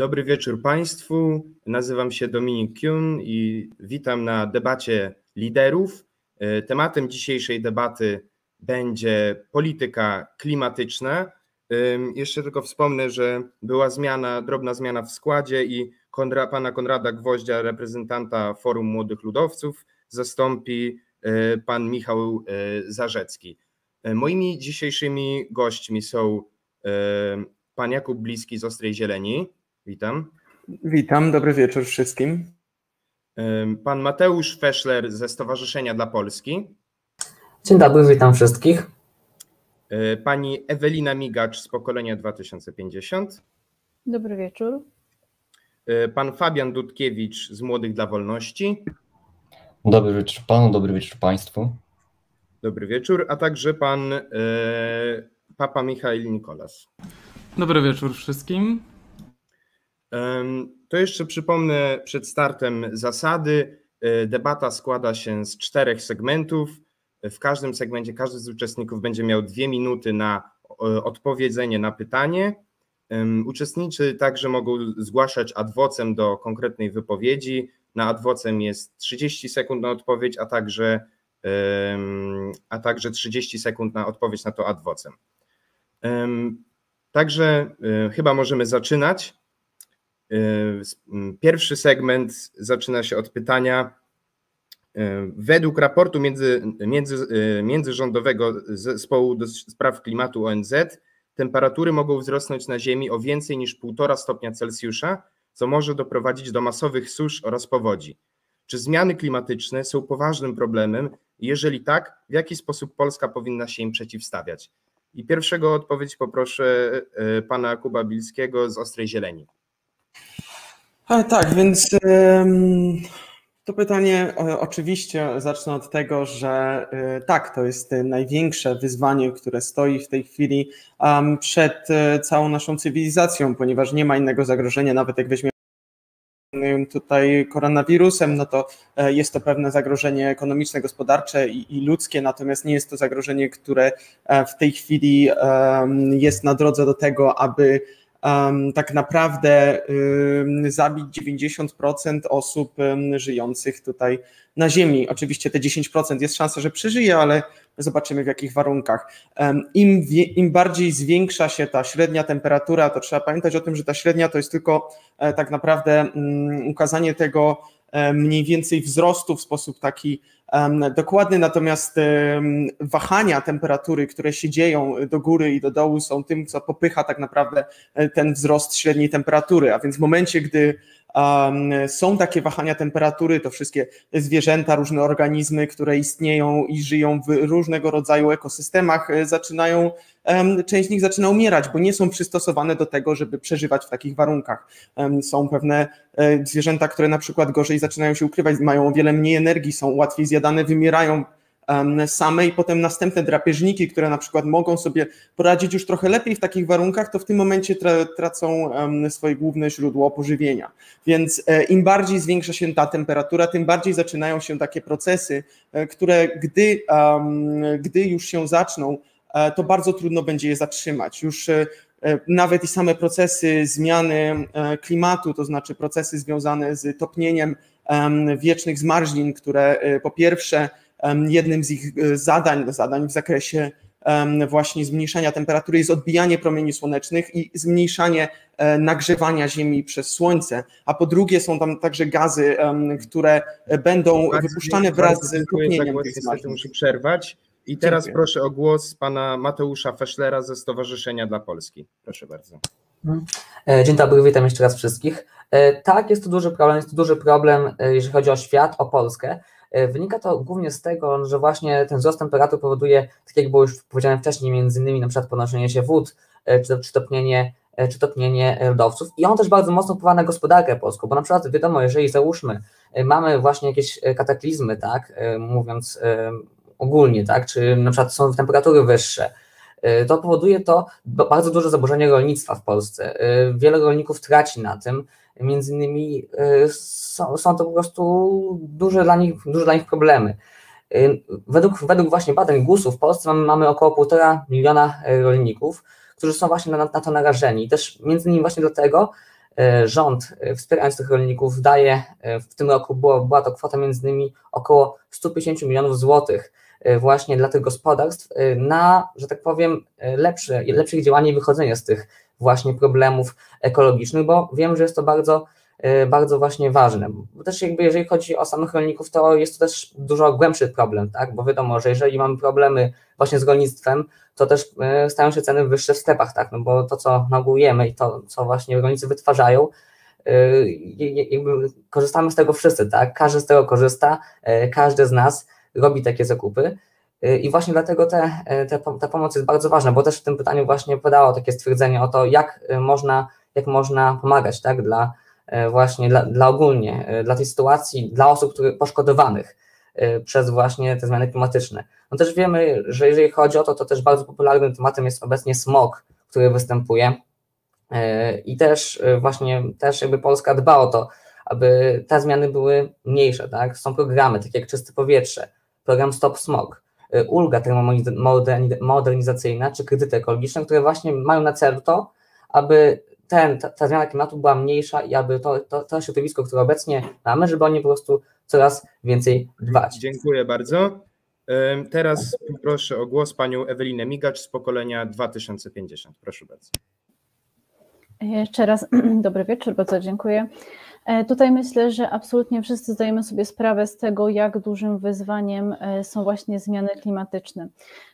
Dobry wieczór Państwu. Nazywam się Dominik Kuhn i witam na debacie liderów. E, tematem dzisiejszej debaty będzie polityka klimatyczna. Jeszcze tylko wspomnę, że była zmiana, drobna zmiana w składzie i Konra, pana Konrada Gwoździa, reprezentanta Forum Młodych Ludowców, zastąpi e, pan Michał e, Zarzecki. Moimi dzisiejszymi gośćmi są pan Jakub Bliski z Ostrej Zieleni. Witam. Witam, dobry wieczór wszystkim. Pan Mateusz Feschler ze Stowarzyszenia dla Polski. Dzień dobry, witam wszystkich. E, pani Ewelina Migacz z pokolenia 2050. Dobry wieczór. E, pan Fabian Dudkiewicz z Młodych dla Wolności. Dobry wieczór panu, dobry wieczór państwu. Dobry wieczór, a także pan e, Papa Michail Nikolas. Dobry wieczór wszystkim. To jeszcze przypomnę przed startem zasady. E, debata składa się z czterech segmentów. W każdym segmencie każdy z uczestników będzie miał dwie minuty na odpowiedzenie na pytanie. Uczestnicy także mogą zgłaszać adwocem do konkretnej wypowiedzi. Na adwocem jest 30 sekund na odpowiedź, a także, a także 30 sekund na odpowiedź na to adwocem. Także e, chyba możemy zaczynać. Pierwszy segment zaczyna się od pytania. Według raportu między, między, międzyrządowego zespołu do spraw klimatu ONZ temperatury mogą wzrosnąć na Ziemi o więcej niż 1,5 stopnia Celsjusza, co może doprowadzić do masowych susz oraz powodzi. Czy zmiany klimatyczne są poważnym problemem? Jeżeli tak, w jaki sposób Polska powinna się im przeciwstawiać? I pierwszego odpowiedź poproszę pana Kuba Bilskiego z Ostrej Zieleni. Tak, więc to pytanie oczywiście zacznę od tego, że y, tak, to jest największe wyzwanie, które stoi w tej chwili przed y, całą naszą cywilizacją, ponieważ nie ma innego zagrożenia, nawet jak weźmiemy tutaj koronawirusem, no to e, jest to pewne zagrożenie ekonomiczne, gospodarcze i, i, ludzkie, natomiast nie jest to zagrożenie, które e, w tej chwili jest na drodze do tego, aby tak naprawdę zabić 90% osób żyjących tutaj na Ziemi. Oczywiście te 10% jest szansa, że przeżyje, ale zobaczymy w jakich warunkach. Im, Im bardziej zwiększa się ta średnia temperatura, to trzeba pamiętać o tym, że ta średnia to jest tylko e, tak naprawdę um, ukazanie tego, mniej więcej wzrostu w sposób taki dokładny, natomiast wahania temperatury, które się dzieją do góry i do dołu są tym, co popycha tak naprawdę e, ten wzrost średniej temperatury, a więc w momencie, gdy są takie wahania temperatury, to wszystkie zwierzęta, różne organizmy, które istnieją i żyją w różnego rodzaju ekosystemach, e, zaczynają, część z nich zaczyna umierać, bo nie są przystosowane do tego, żeby przeżywać w takich warunkach. Są pewne e, zwierzęta, które na przykład gorzej zaczynają się ukrywać, mają o wiele mniej energii, są łatwiej zjadane, wymierają same i potem następne drapieżniki, które na przykład mogą sobie poradzić już trochę lepiej w takich warunkach, to w tym momencie tracą swoje główne źródło pożywienia. Więc e, im bardziej zwiększa się ta temperatura, tym bardziej zaczynają się takie procesy, e, które gdy, gdy już się zaczną, e, to bardzo trudno będzie je zatrzymać. Już nawet i same procesy zmiany klimatu, to znaczy procesy związane z topnieniem wiecznych zmarzlin, które po pierwsze jednym z ich e, zadań, zadań w zakresie właśnie zmniejszania temperatury jest odbijanie promieni słonecznych i zmniejszanie e, nagrzewania Ziemi przez Słońce, a po drugie są tam także gazy, które będą bardzo wypuszczane wraz z topnieniem tych Muszę przerwać. I teraz Dziękuję. proszę o głos pana Mateusza Feschlera ze Stowarzyszenia dla Polski. Proszę bardzo. E, dzień dobry, witam jeszcze raz wszystkich. Tak, jest to duży problem, jest to duży problem, jeżeli chodzi o świat, o Polskę. E, wynika to głównie z tego, że właśnie ten wzrost temperatury powoduje, tak jak było już powiedziane wcześniej, między innymi na przykład podnoszenie się wód, e, czy, czy topnienie e, czy topnienie lodowców i on też bardzo mocno wpływa na gospodarkę polską, bo na przykład wiadomo, jeżeli załóżmy, mamy właśnie jakieś kataklizmy, tak, mówiąc ogólnie, tak, czy na przykład są temperatury wyższe, to powoduje to bardzo duże zaburzenie rolnictwa w Polsce. Wiele rolników traci na tym, między innymi są, są to po prostu duże dla nich, duże dla nich problemy. Y, według, według właśnie badań GUS-u w Polsce mamy, mamy około półtora miliona y, rolników, którzy są właśnie na, na to narażeni. Też między innymi właśnie dlatego, rząd wspierając tych rolników daje, w tym roku było, była to kwota między innymi około 150 milionów złotych właśnie dla tych gospodarstw na, że tak powiem, lepsze, lepsze działanie i wychodzenie z tych właśnie problemów ekologicznych, bo wiem, że jest to bardzo Y, bardzo właśnie ważne. Bo też jakby jeżeli chodzi o samych rolników, to jest to też dużo głębszy problem, tak? Bo wiadomo, że jeżeli mamy problemy właśnie z rolnictwem, to też y, stają się ceny wyższe w sklepach, tak? No bo to, co nagujemy i to, co właśnie rolnicy wytwarzają, jakby korzystamy z tego wszyscy, tak? Każdy z tego korzysta, każdy z nas robi takie zakupy. I właśnie dlatego te, te, ta pomoc jest bardzo ważna, bo też w tym pytaniu właśnie podało takie stwierdzenie o to, jak można, jak można pomagać tak, dla, E, właśnie dla, dla ogólnie, e, dla tej sytuacji, dla osób które, poszkodowanych e, przez właśnie te zmiany klimatyczne. No też wiemy, że jeżeli chodzi o to, to też bardzo popularnym tematem jest obecnie smog, który występuje i też właśnie też jakby Polska dba o to, aby te zmiany były mniejsze, tak? Są programy, takie jak Czyste Powietrze, program Stop Smog, ulga termomodernizacyjna czy kredyty ekologiczne, które właśnie mają na celu to, aby ten, ta, ta, zmiana klimatu była mniejsza i aby to, to, to środowisko, które obecnie mamy, żeby oni po prostu coraz więcej dbać. Dziękuję bardzo. Teraz proszę o głos panią Ewelinę Migacz z pokolenia 2050. Proszę bardzo. Jeszcze raz dobry wieczór, bardzo dziękuję. E, tutaj myślę, że absolutnie wszyscy zdajemy sobie sprawę z tego, jak dużym wyzwaniem e, są właśnie zmiany klimatyczne.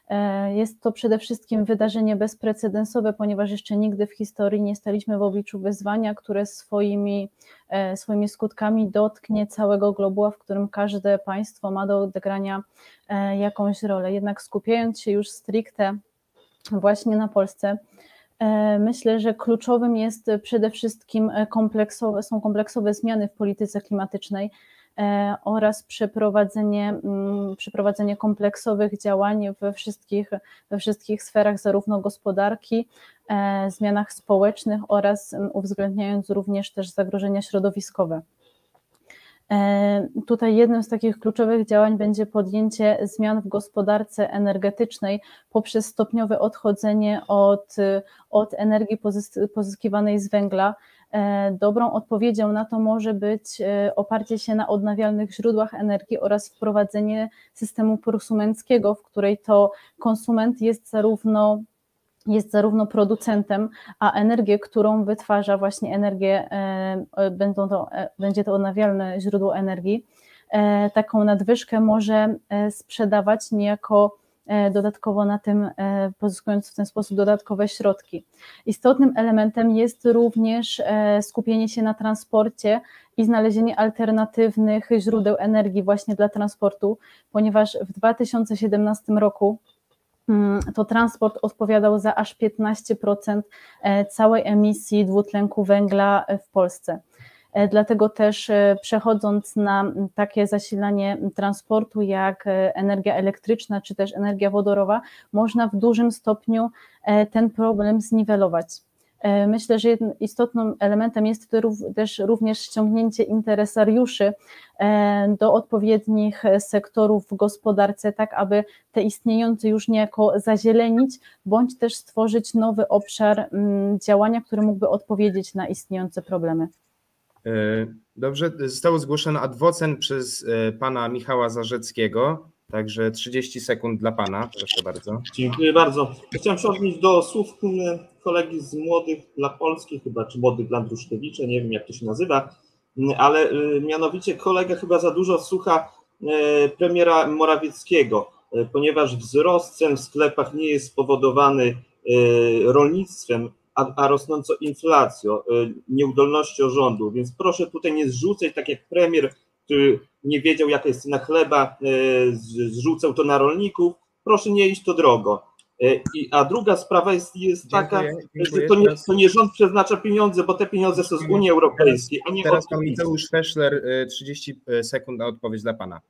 E, jest to przede wszystkim wydarzenie bezprecedensowe, ponieważ jeszcze nigdy w historii nie staliśmy w obliczu wyzwania, które swoimi, swoimi skutkami dotknie całego globu, w którym każde państwo ma do odegrania jakąś rolę. Jednak skupiając się już stricte właśnie na Polsce, myślę, że kluczowym jest przede wszystkim kompleksowe, są kompleksowe zmiany w polityce klimatycznej e, oraz przeprowadzenie, mm, przeprowadzenie kompleksowych działań we wszystkich, we wszystkich sferach, zarówno gospodarki, e, zmianach społecznych oraz uwzględniając również też zagrożenia środowiskowe. E, tutaj jednym z takich kluczowych działań będzie podjęcie zmian w gospodarce energetycznej poprzez stopniowe odchodzenie od, od energii pozyskiwanej z węgla. E, dobrą odpowiedzią na to może być e, oparcie się na odnawialnych źródłach energii oraz wprowadzenie systemu prosumenckiego, w której to konsument jest zarówno jest zarówno producentem, a energię, którą wytwarza właśnie energię, e, będą to, e, będzie to odnawialne źródło energii, e, taką nadwyżkę może sprzedawać niejako dodatkowo na tym, pozyskując w ten sposób dodatkowe środki. Istotnym elementem jest również skupienie się na transporcie i znalezienie alternatywnych źródeł energii właśnie dla transportu, ponieważ w 2017 roku to transport odpowiadał za aż 15% e, całej emisji dwutlenku węgla w Polsce. E, dlatego też e, przechodząc na takie zasilanie transportu jak energia elektryczna czy też energia wodorowa, można w dużym stopniu ten problem zniwelować. E, myślę, że istotnym elementem jest też również ściągnięcie interesariuszy e, do odpowiednich sektorów w gospodarce, tak aby te istniejące już niejako zazielenić, bądź też stworzyć nowy obszar mm, działania, który mógłby odpowiedzieć na istniejące problemy. E, dobrze, zostało zgłoszone adwocen przez pana Michała Zarzeckiego. Także 30 sekund dla Pana, proszę bardzo. Dziękuję bardzo. Chciałem się odnieść do słów kolegi z Młodych dla Polski, chyba, czy Młodych dla Druszkowicza, nie wiem jak to się nazywa, ale y, mianowicie kolega chyba za dużo słucha y, premiera Morawieckiego, y, ponieważ wzrost cen w sklepach nie jest spowodowany rolnictwem, a, a rosnącą inflacją, nieudolnością rządu, więc proszę tutaj nie zrzucać, tak jak premier który nie wiedział, jaka jest cena chleba, e, zrzucał to na rolników. Proszę nie iść to drogo. E, I, a druga sprawa jest, jest taka, dziękuję. że to nie, to nie, rząd przeznacza pieniądze, bo te pieniądze są z Unii Europejskiej, a nie Teraz pan Mateusz Feszler, 30 e, sekund na odpowiedź dla pana.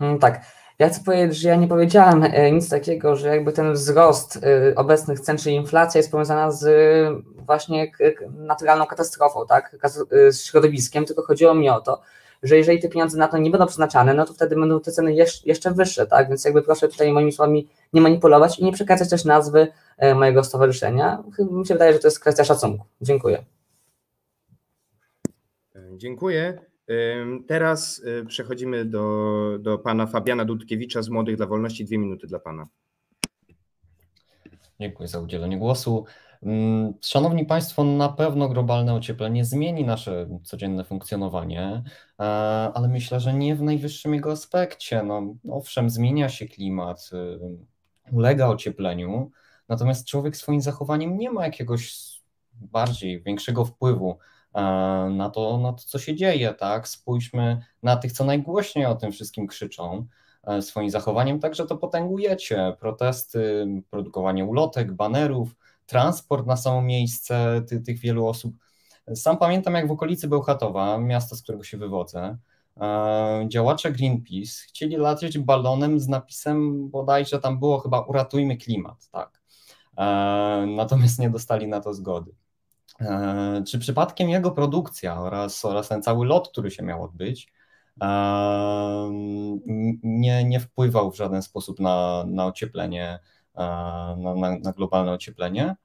Mm, tak. Ja chcę powiedzieć, że ja nie powiedziałem nic takiego, że jakby ten wzrost obecnych cen, czy inflacja jest powiązana z właśnie naturalną katastrofą, tak, z środowiskiem, tylko chodziło mi o to, że jeżeli te pieniądze na to nie będą przeznaczane, no to wtedy będą te ceny jeszcze wyższe, tak? Więc jakby proszę tutaj moimi słowami nie manipulować i nie przekazać też nazwy e, mojego stowarzyszenia. Mi się wydaje, że to jest kwestia szacunku. Dziękuję. Dziękuję. Teraz przechodzimy do, do pana Fabiana Dudkiewicza z Młodych dla Wolności. Dwie minuty dla pana. Dziękuję za udzielenie głosu. Mm, szanowni Państwo, na pewno globalne ocieplenie zmieni nasze codzienne funkcjonowanie, e, ale myślę, że nie w najwyższym jego aspekcie. No, owszem, zmienia się klimat, y, ulega ociepleniu, natomiast człowiek swoim zachowaniem nie ma jakiegoś bardziej większego wpływu e, na to, na to, co się dzieje, tak? Spójrzmy na tych, co najgłośniej o tym wszystkim krzyczą e, swoim zachowaniem, także to potęgujecie. Protesty, produkowanie ulotek, banerów, transport na samo miejsce ty, tych wielu osób. Sam pamiętam, jak w okolicy Bełchatowa, miasta, z którego się wywodzę, e, działacze Greenpeace chcieli latać balonem z napisem bodajże tam było chyba uratujmy klimat, tak. E, natomiast nie dostali na to zgody. E, czy przypadkiem jego produkcja oraz, oraz ten cały lot, który się miał odbyć, nie, nie wpływał w żaden sposób na, na ocieplenie na, na, na globalne ocieplenie.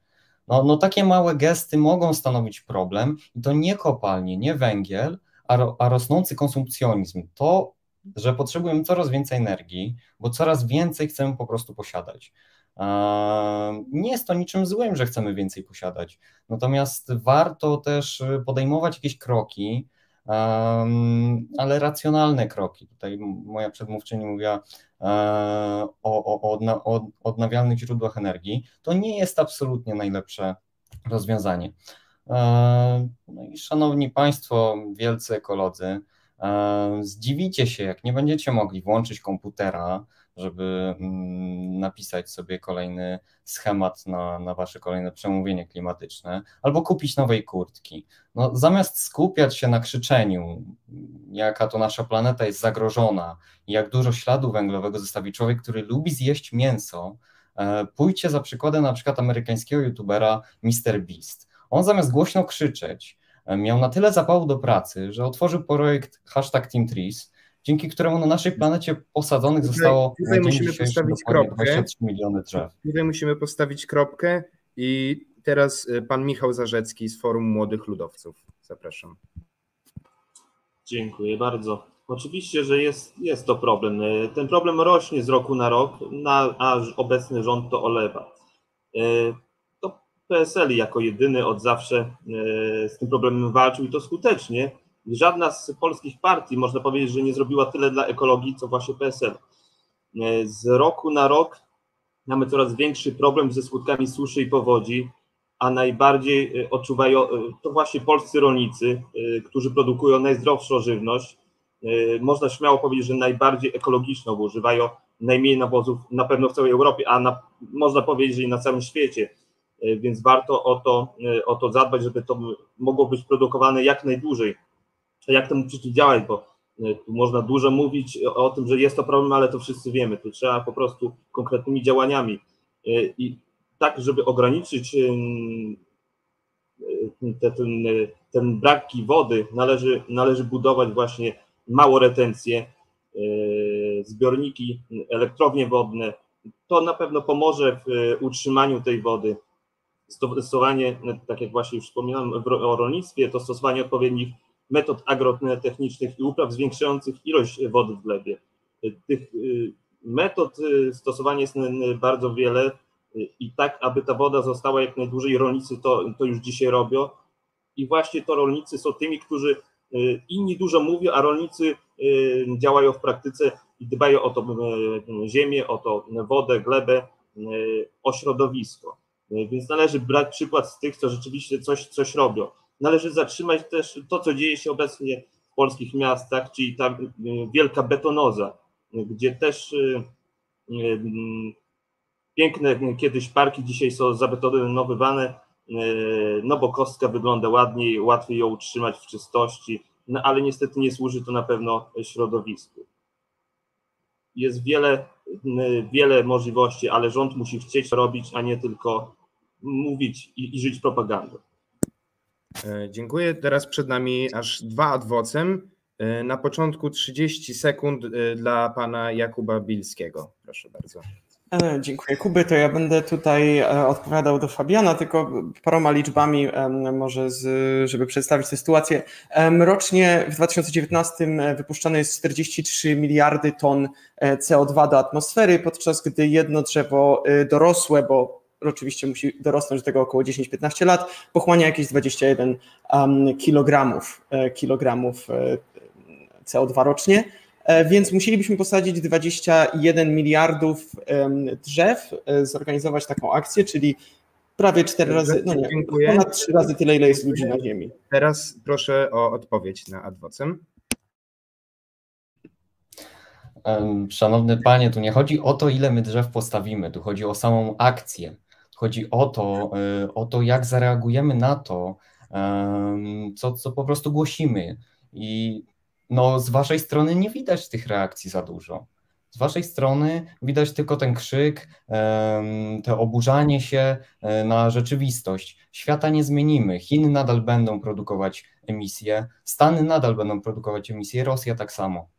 No, no takie małe gesty mogą stanowić problem i to nie kopalnie, nie węgiel, a, ro, a rosnący konsumpcjonizm. To, że potrzebujemy coraz więcej energii, bo coraz więcej chcemy po prostu posiadać. Nie jest to niczym złym, że chcemy więcej posiadać, natomiast warto też podejmować jakieś kroki, ale racjonalne kroki. Tutaj moja przedmówczyni mówiła e, o, o, o odnawialnych źródłach energii. To nie jest absolutnie najlepsze rozwiązanie. E, no i szanowni Państwo, wielcy ekolodzy, e, zdziwicie się, jak nie będziecie mogli włączyć komputera żeby mm, napisać sobie kolejny schemat na, na wasze kolejne przemówienie klimatyczne, albo kupić nowej kurtki. No, zamiast skupiać się na krzyczeniu, jaka to nasza planeta jest zagrożona i jak dużo śladu węglowego zostawi człowiek, który lubi zjeść mięso, e, pójdźcie za przykładem na przykład amerykańskiego youtubera MrBeast. On zamiast głośno krzyczeć, e, miał na tyle zapału do pracy, że otworzył projekt hashtag Team Trees, dzięki któremu na naszej planecie posadzonych tutaj, zostało tutaj musimy postawić kropkę. 23 miliony drzew. Tutaj musimy postawić kropkę i teraz y, pan Michał Zarzecki z Forum Młodych Ludowców. Zapraszam. Dziękuję bardzo. Oczywiście, że jest, jest to problem. Y, ten problem rośnie z roku na rok, na, a obecny rząd to olewa. Y, to PSL jako jedyny od zawsze z tym problemem walczył i to skutecznie Żadna z polskich partii, można powiedzieć, że nie zrobiła tyle dla ekologii, co właśnie PSL. E, z roku na rok mamy coraz większy problem ze skutkami suszy i powodzi, a najbardziej e, odczuwają e, to właśnie polscy rolnicy, którzy produkują najzdrowszą żywność. Można śmiało powiedzieć, że najbardziej ekologiczną, bo używają najmniej nawozów na pewno w całej Europie, a na, można powiedzieć, że i na całym świecie. Więc warto o to, o to zadbać, żeby to mogło być produkowane jak najdłużej jak temu przeciwdziałać, bo e, tu można dużo mówić o tym, że jest to problem, ale to wszyscy wiemy. Tu trzeba po prostu konkretnymi działaniami e, i tak, żeby ograniczyć e, ten, ten braki wody, należy, należy budować właśnie mało retencje, zbiorniki, elektrownie wodne. To na pewno pomoże w utrzymaniu tej wody. Stosowanie, tak jak właśnie już wspominałem o rolnictwie, to stosowanie odpowiednich metod agrotechnicznych i upraw zwiększających ilość wody w glebie. Tych y, metod y, stosowania jest bardzo wiele y, i tak, aby ta woda została jak najdłużej, rolnicy to, to już dzisiaj robią i właśnie to rolnicy są tymi, którzy inni dużo mówią, a rolnicy działają w praktyce i dbają o to ziemię, o to wodę, glebę, o środowisko. Więc należy brać przykład z tych, co rzeczywiście coś, coś robią należy zatrzymać też to, co dzieje się obecnie w polskich miastach, czyli ta y, wielka betonoza, gdzie też y, y, piękne kiedyś parki dzisiaj są zabetonowywane, no bo kostka wygląda ładniej, łatwiej ją utrzymać w czystości, no ale niestety nie służy to na pewno środowisku. Jest wiele, wiele możliwości, ale rząd musi chcieć robić, a nie tylko mówić i, i żyć propagandą. E, dziękuję. Teraz przed nami aż dwa adwocem. E, na początku 30 sekund e, dla pana Jakuba Bilskiego. Proszę bardzo. Dziękuję Kuby. To ja będę tutaj odpowiadał do Fabiana, tylko paroma liczbami może, z, żeby przedstawić tę sytuację. Rocznie w 2019 wypuszczane jest 43 miliardy ton CO2 do atmosfery, podczas gdy jedno drzewo dorosłe, bo oczywiście musi dorosnąć do tego około 10-15 lat, pochłania jakieś 21 kilogramów, kilogramów CO2 rocznie. E, więc musielibyśmy posadzić 21 miliardów drzew, e, zorganizować taką akcję, czyli prawie 4 razy, no nie, Dziękuję. ponad 3 razy tyle, ile jest ludzi na Ziemi. Teraz proszę o odpowiedź na adwocem. Szanowny panie, tu nie chodzi o to, ile my drzew postawimy, tu chodzi o samą akcję. Chodzi o to, e, o to jak zareagujemy na to, co, co po prostu głosimy. I no z waszej strony nie widać tych reakcji za dużo. Z waszej strony widać tylko ten krzyk, to oburzanie się e, na rzeczywistość. Świata nie zmienimy. Chiny nadal będą produkować emisje, Stany nadal będą produkować emisje, Rosja tak samo.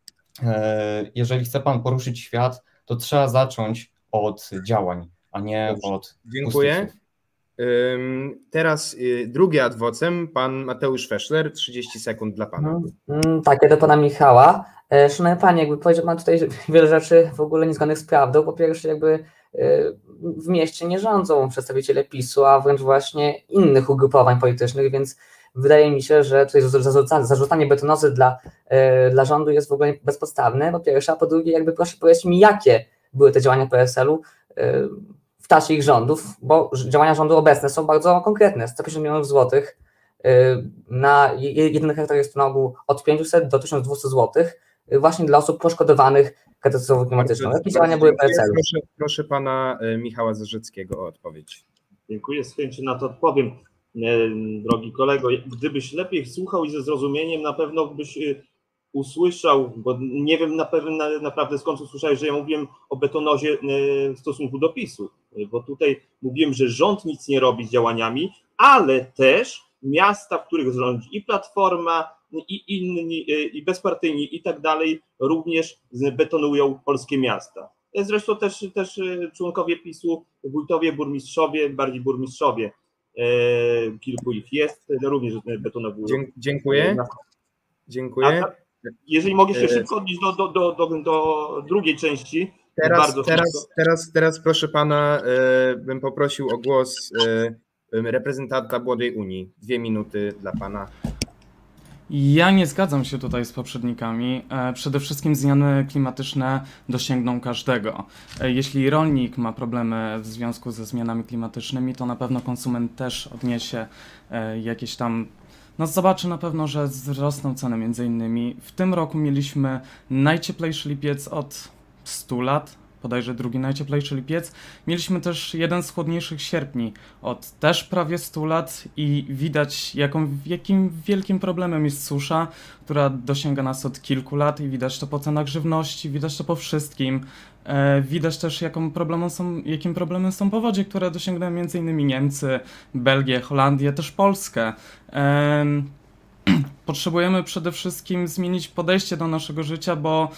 E, jeżeli chce pan poruszyć świat, to trzeba zacząć od działań, a nie Dobrze. od. Dziękuję. Teraz y, drugi adwocem, pan Mateusz Feszler, 30 sekund dla pana. Mm, tak, ja do pana Michała. E, szanowny panie, jakby powiedział pan tutaj wiele rzeczy w ogóle niezgodnych z prawdą. Po pierwsze, jakby e, w mieście nie rządzą przedstawiciele PiSu, a wręcz właśnie innych ugrupowań politycznych, więc wydaje mi się, że tutaj zarzucanie betonozy dla, e, dla rządu jest w ogóle bezpodstawne, po pierwsze, a po drugie, jakby proszę powiedzieć mi, jakie były te działania PSL-u czasie ich rządów, bo działania rządu obecne są bardzo konkretne. 150 milionów złotych y, na jeden hektar jest to na ogół od 500 do 1200 złotych y, właśnie dla osób poszkodowanych katastrofą klimatyczną. Jakie działania były PSL? Proszę, proszę pana y, Michała Zarzyckiego o odpowiedź. Dziękuję, z chęcią na to odpowiem. Drogi kolego, gdybyś lepiej słuchał i ze zrozumieniem, na pewno byś usłyszał, bo nie wiem na pewno naprawdę skąd usłyszałeś, że ja mówiłem o betonozie w stosunku do PiSu bo tutaj mówiłem, że rząd nic nie robi z działaniami, ale też miasta, w których rządzi i Platforma, i inni, i bezpartyjni i tak dalej, również betonują polskie miasta. Zresztą też, też członkowie PiSu, wójtowie, burmistrzowie, bardziej burmistrzowie, e, kilku ich jest, również betonowują. Dziękuję. Dziękuję. Jeżeli mogę się e, szybko odnieść do, do, do, do, do drugiej części, Teraz, teraz, teraz, teraz proszę pana, e, bym poprosił o głos e, reprezentanta Młodej Unii. Dwie minuty dla pana. Ja nie zgadzam się tutaj z poprzednikami. Przede wszystkim zmiany klimatyczne dosięgną każdego. Jeśli rolnik ma problemy w związku ze zmianami klimatycznymi, to na pewno konsument też odniesie jakieś tam no zobaczy na pewno, że wzrosną ceny między innymi. W tym roku mieliśmy najcieplejszy lipiec od 100 lat, bodajże drugi najcieplejszy lipiec. Mieliśmy też jeden z chłodniejszych sierpni od też prawie 100 lat i widać jaką, jakim wielkim problemem jest susza, która dosięga nas od kilku lat i widać to po cenach żywności, widać to po wszystkim. E, widać też jaką problemem są, jakim problemem są powodzie, które dosięgnęły m.in. Niemcy, Belgię, Holandię, też Polskę. Potrzebujemy przede wszystkim zmienić podejście do naszego życia, bo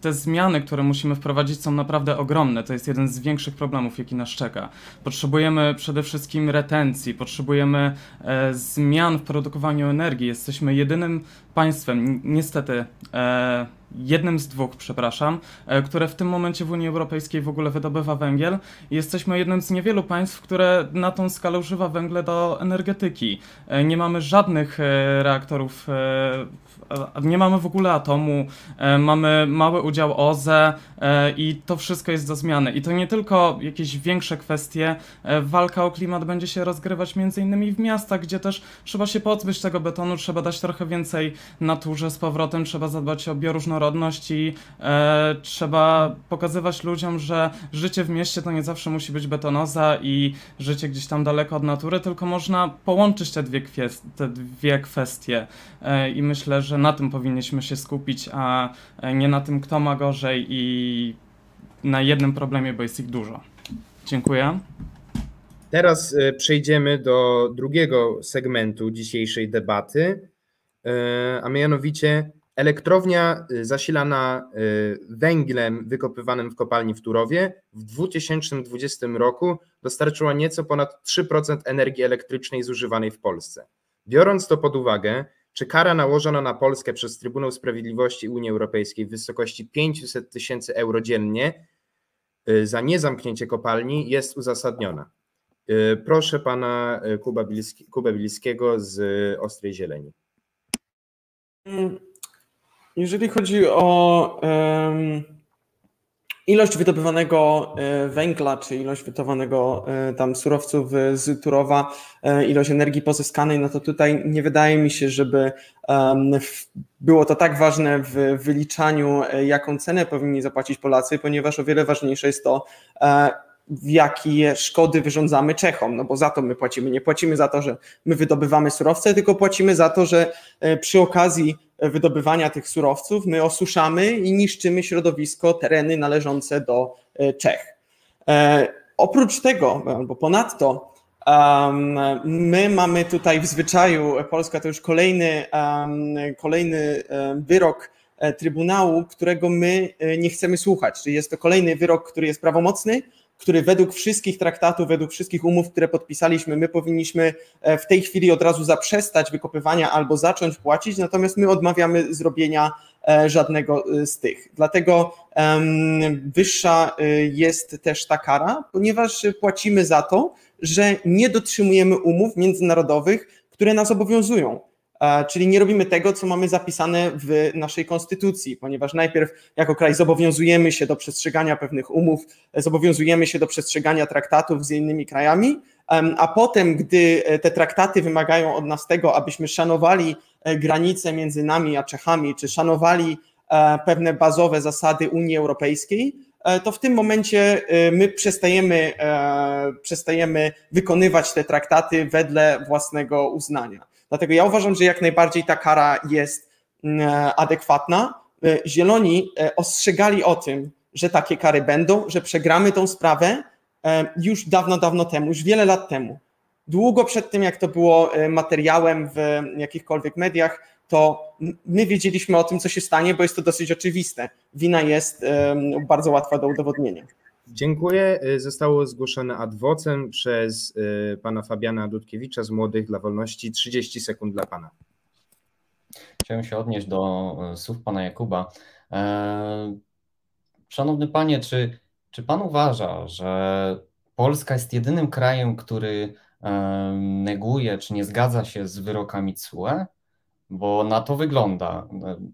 te zmiany, które musimy wprowadzić, są naprawdę ogromne. To jest jeden z większych problemów, jaki nas czeka. Potrzebujemy przede wszystkim retencji, potrzebujemy e, zmian w produkowaniu energii. Jesteśmy jedynym państwem, niestety. E, jednym z dwóch, przepraszam, e, które w tym momencie w Unii Europejskiej w ogóle wydobywa węgiel. Jesteśmy jednym z niewielu państw, które na tą skalę używa węgla do energetyki. E, nie mamy żadnych e, reaktorów nie mamy w ogóle atomu, e, mamy mały udział OZE e, i to wszystko jest do zmiany. I to nie tylko jakieś większe kwestie, e, walka o klimat będzie się rozgrywać między innymi w miastach, gdzie też trzeba się pozbyć tego betonu, trzeba dać trochę więcej naturze z powrotem, trzeba zadbać o bioróżnorodność i trzeba pokazywać ludziom, że życie w mieście to nie zawsze musi być betonoza i życie gdzieś tam daleko od natury, tylko można połączyć te dwie, te dwie kwestie. I myślę, że na tym powinniśmy się skupić, a nie na tym, kto ma gorzej i na jednym problemie, bo jest ich dużo. Dziękuję. Teraz e, przejdziemy do drugiego segmentu dzisiejszej debaty, e, a mianowicie Elektrownia zasilana węglem wykopywanym w kopalni w Turowie w 2020 roku dostarczyła nieco ponad 3% energii elektrycznej zużywanej w Polsce. Biorąc to pod uwagę, czy kara nałożona na Polskę przez Trybunał Sprawiedliwości Unii Europejskiej w wysokości 500 tysięcy euro dziennie y, za niezamknięcie kopalni jest uzasadniona? Y, proszę pana y, Kuba Kubę Biliskiego z Ostrej Zieleni. Jeżeli chodzi o um ilość wydobywanego e, węgla, czy ilość wydobywanego e, tam surowców z Turowa, e, ilość energii pozyskanej, no to tutaj nie wydaje mi się, żeby było to tak ważne w wyliczaniu, jaką cenę powinni zapłacić Polacy, ponieważ o wiele ważniejsze jest to, jakie szkody wyrządzamy Czechom, no bo za to my płacimy. Nie płacimy za to, że my wydobywamy surowce, tylko płacimy za to, że przy okazji wydobywania tych surowców, my osuszamy i niszczymy środowisko, tereny należące do e, Czech. E, oprócz tego, albo ponadto, my mamy tutaj w zwyczaju, Polska to już kolejny, kolejny wyrok e, Trybunału, którego my nie chcemy słuchać. Czyli jest to kolejny wyrok, który jest prawomocny, który według wszystkich traktatów, według wszystkich umów, które podpisaliśmy, my powinniśmy e, w tej chwili od razu zaprzestać wykopywania albo zacząć płacić, natomiast my odmawiamy zrobienia e, żadnego e, z tych. Dlatego wyższa jest też ta kara, ponieważ płacimy za to, że nie dotrzymujemy umów międzynarodowych, które nas obowiązują. Czyli nie robimy tego, co mamy zapisane w naszej konstytucji, ponieważ najpierw jako kraj zobowiązujemy się do przestrzegania pewnych umów, zobowiązujemy się do przestrzegania traktatów z innymi krajami, a potem, gdy e, te traktaty wymagają od nas tego, abyśmy szanowali e, granice między nami a Czechami, czy szanowali e, pewne bazowe zasady Unii Europejskiej, to w tym momencie my przestajemy, przestajemy wykonywać te traktaty wedle własnego uznania. Dlatego ja uważam, że jak najbardziej ta kara jest mm, e, adekwatna. E, Zieloni e, ostrzegali o tym, że takie kary będą, że przegramy tą sprawę już dawno, dawno temu, już wiele lat temu. Długo przed tym, jak to było materiałem w jakichkolwiek mediach, to my wiedzieliśmy o tym, co się stanie, bo jest to dosyć oczywiste. Wina jest bardzo łatwa do udowodnienia. Dziękuję. Y, zostało zgłoszone adwocem przez y, pana Fabiana Dudkiewicza z Młodych dla Wolności. 30 sekund dla pana. Chciałem się odnieść do y, słów pana Jakuba. E, szanowny panie, czy, czy pan uważa, że Polska jest jedynym krajem, który e, neguje czy nie zgadza się z wyrokami CUE? Bo na to wygląda.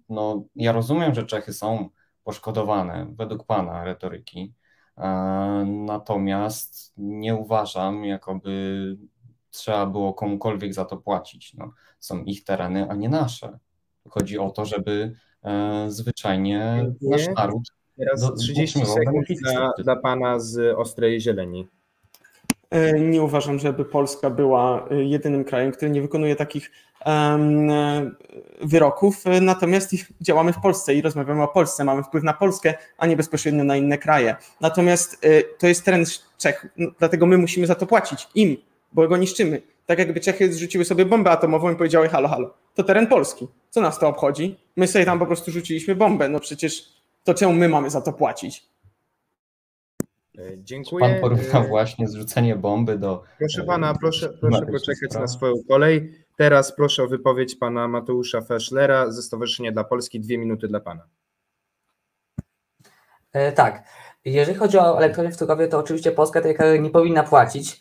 No, ja rozumiem, że Czechy są poszkodowane według pana retoryki, E, natomiast nie uważam, jakoby trzeba było komukolwiek za to płacić. No, są ich tereny, a nie nasze. Chodzi o to, żeby e, zwyczajnie nie. nasz naród. Teraz do, 30 sekund dla, dla pana z Ostrej Zieleni. E, nie uważam, żeby Polska była e, jedynym krajem, który nie wykonuje takich wyroków, natomiast działamy w Polsce i rozmawiamy o Polsce, mamy wpływ na Polskę, a nie bezpośrednio na inne kraje. Natomiast e, to jest teren Czech, no, dlatego my musimy za to płacić im, bo go niszczymy. Tak jakby Czechy zrzuciły sobie bombę atomową i powiedziały halo, halo, to teren Polski, co nas to obchodzi? My sobie tam po prostu rzuciliśmy bombę, no przecież to czemu my mamy za to płacić? E, dziękuję. Pan porównał właśnie zrzucenie bomby do. Proszę pana, proszę, proszę poczekać na swoją kolej. Teraz proszę o wypowiedź pana Mateusza Feschlera ze Stowarzyszenia dla Polski. Dwie minuty dla pana. E, tak. Jeżeli chodzi o elektrownię w Turowie, to oczywiście Polska tej kary nie powinna płacić.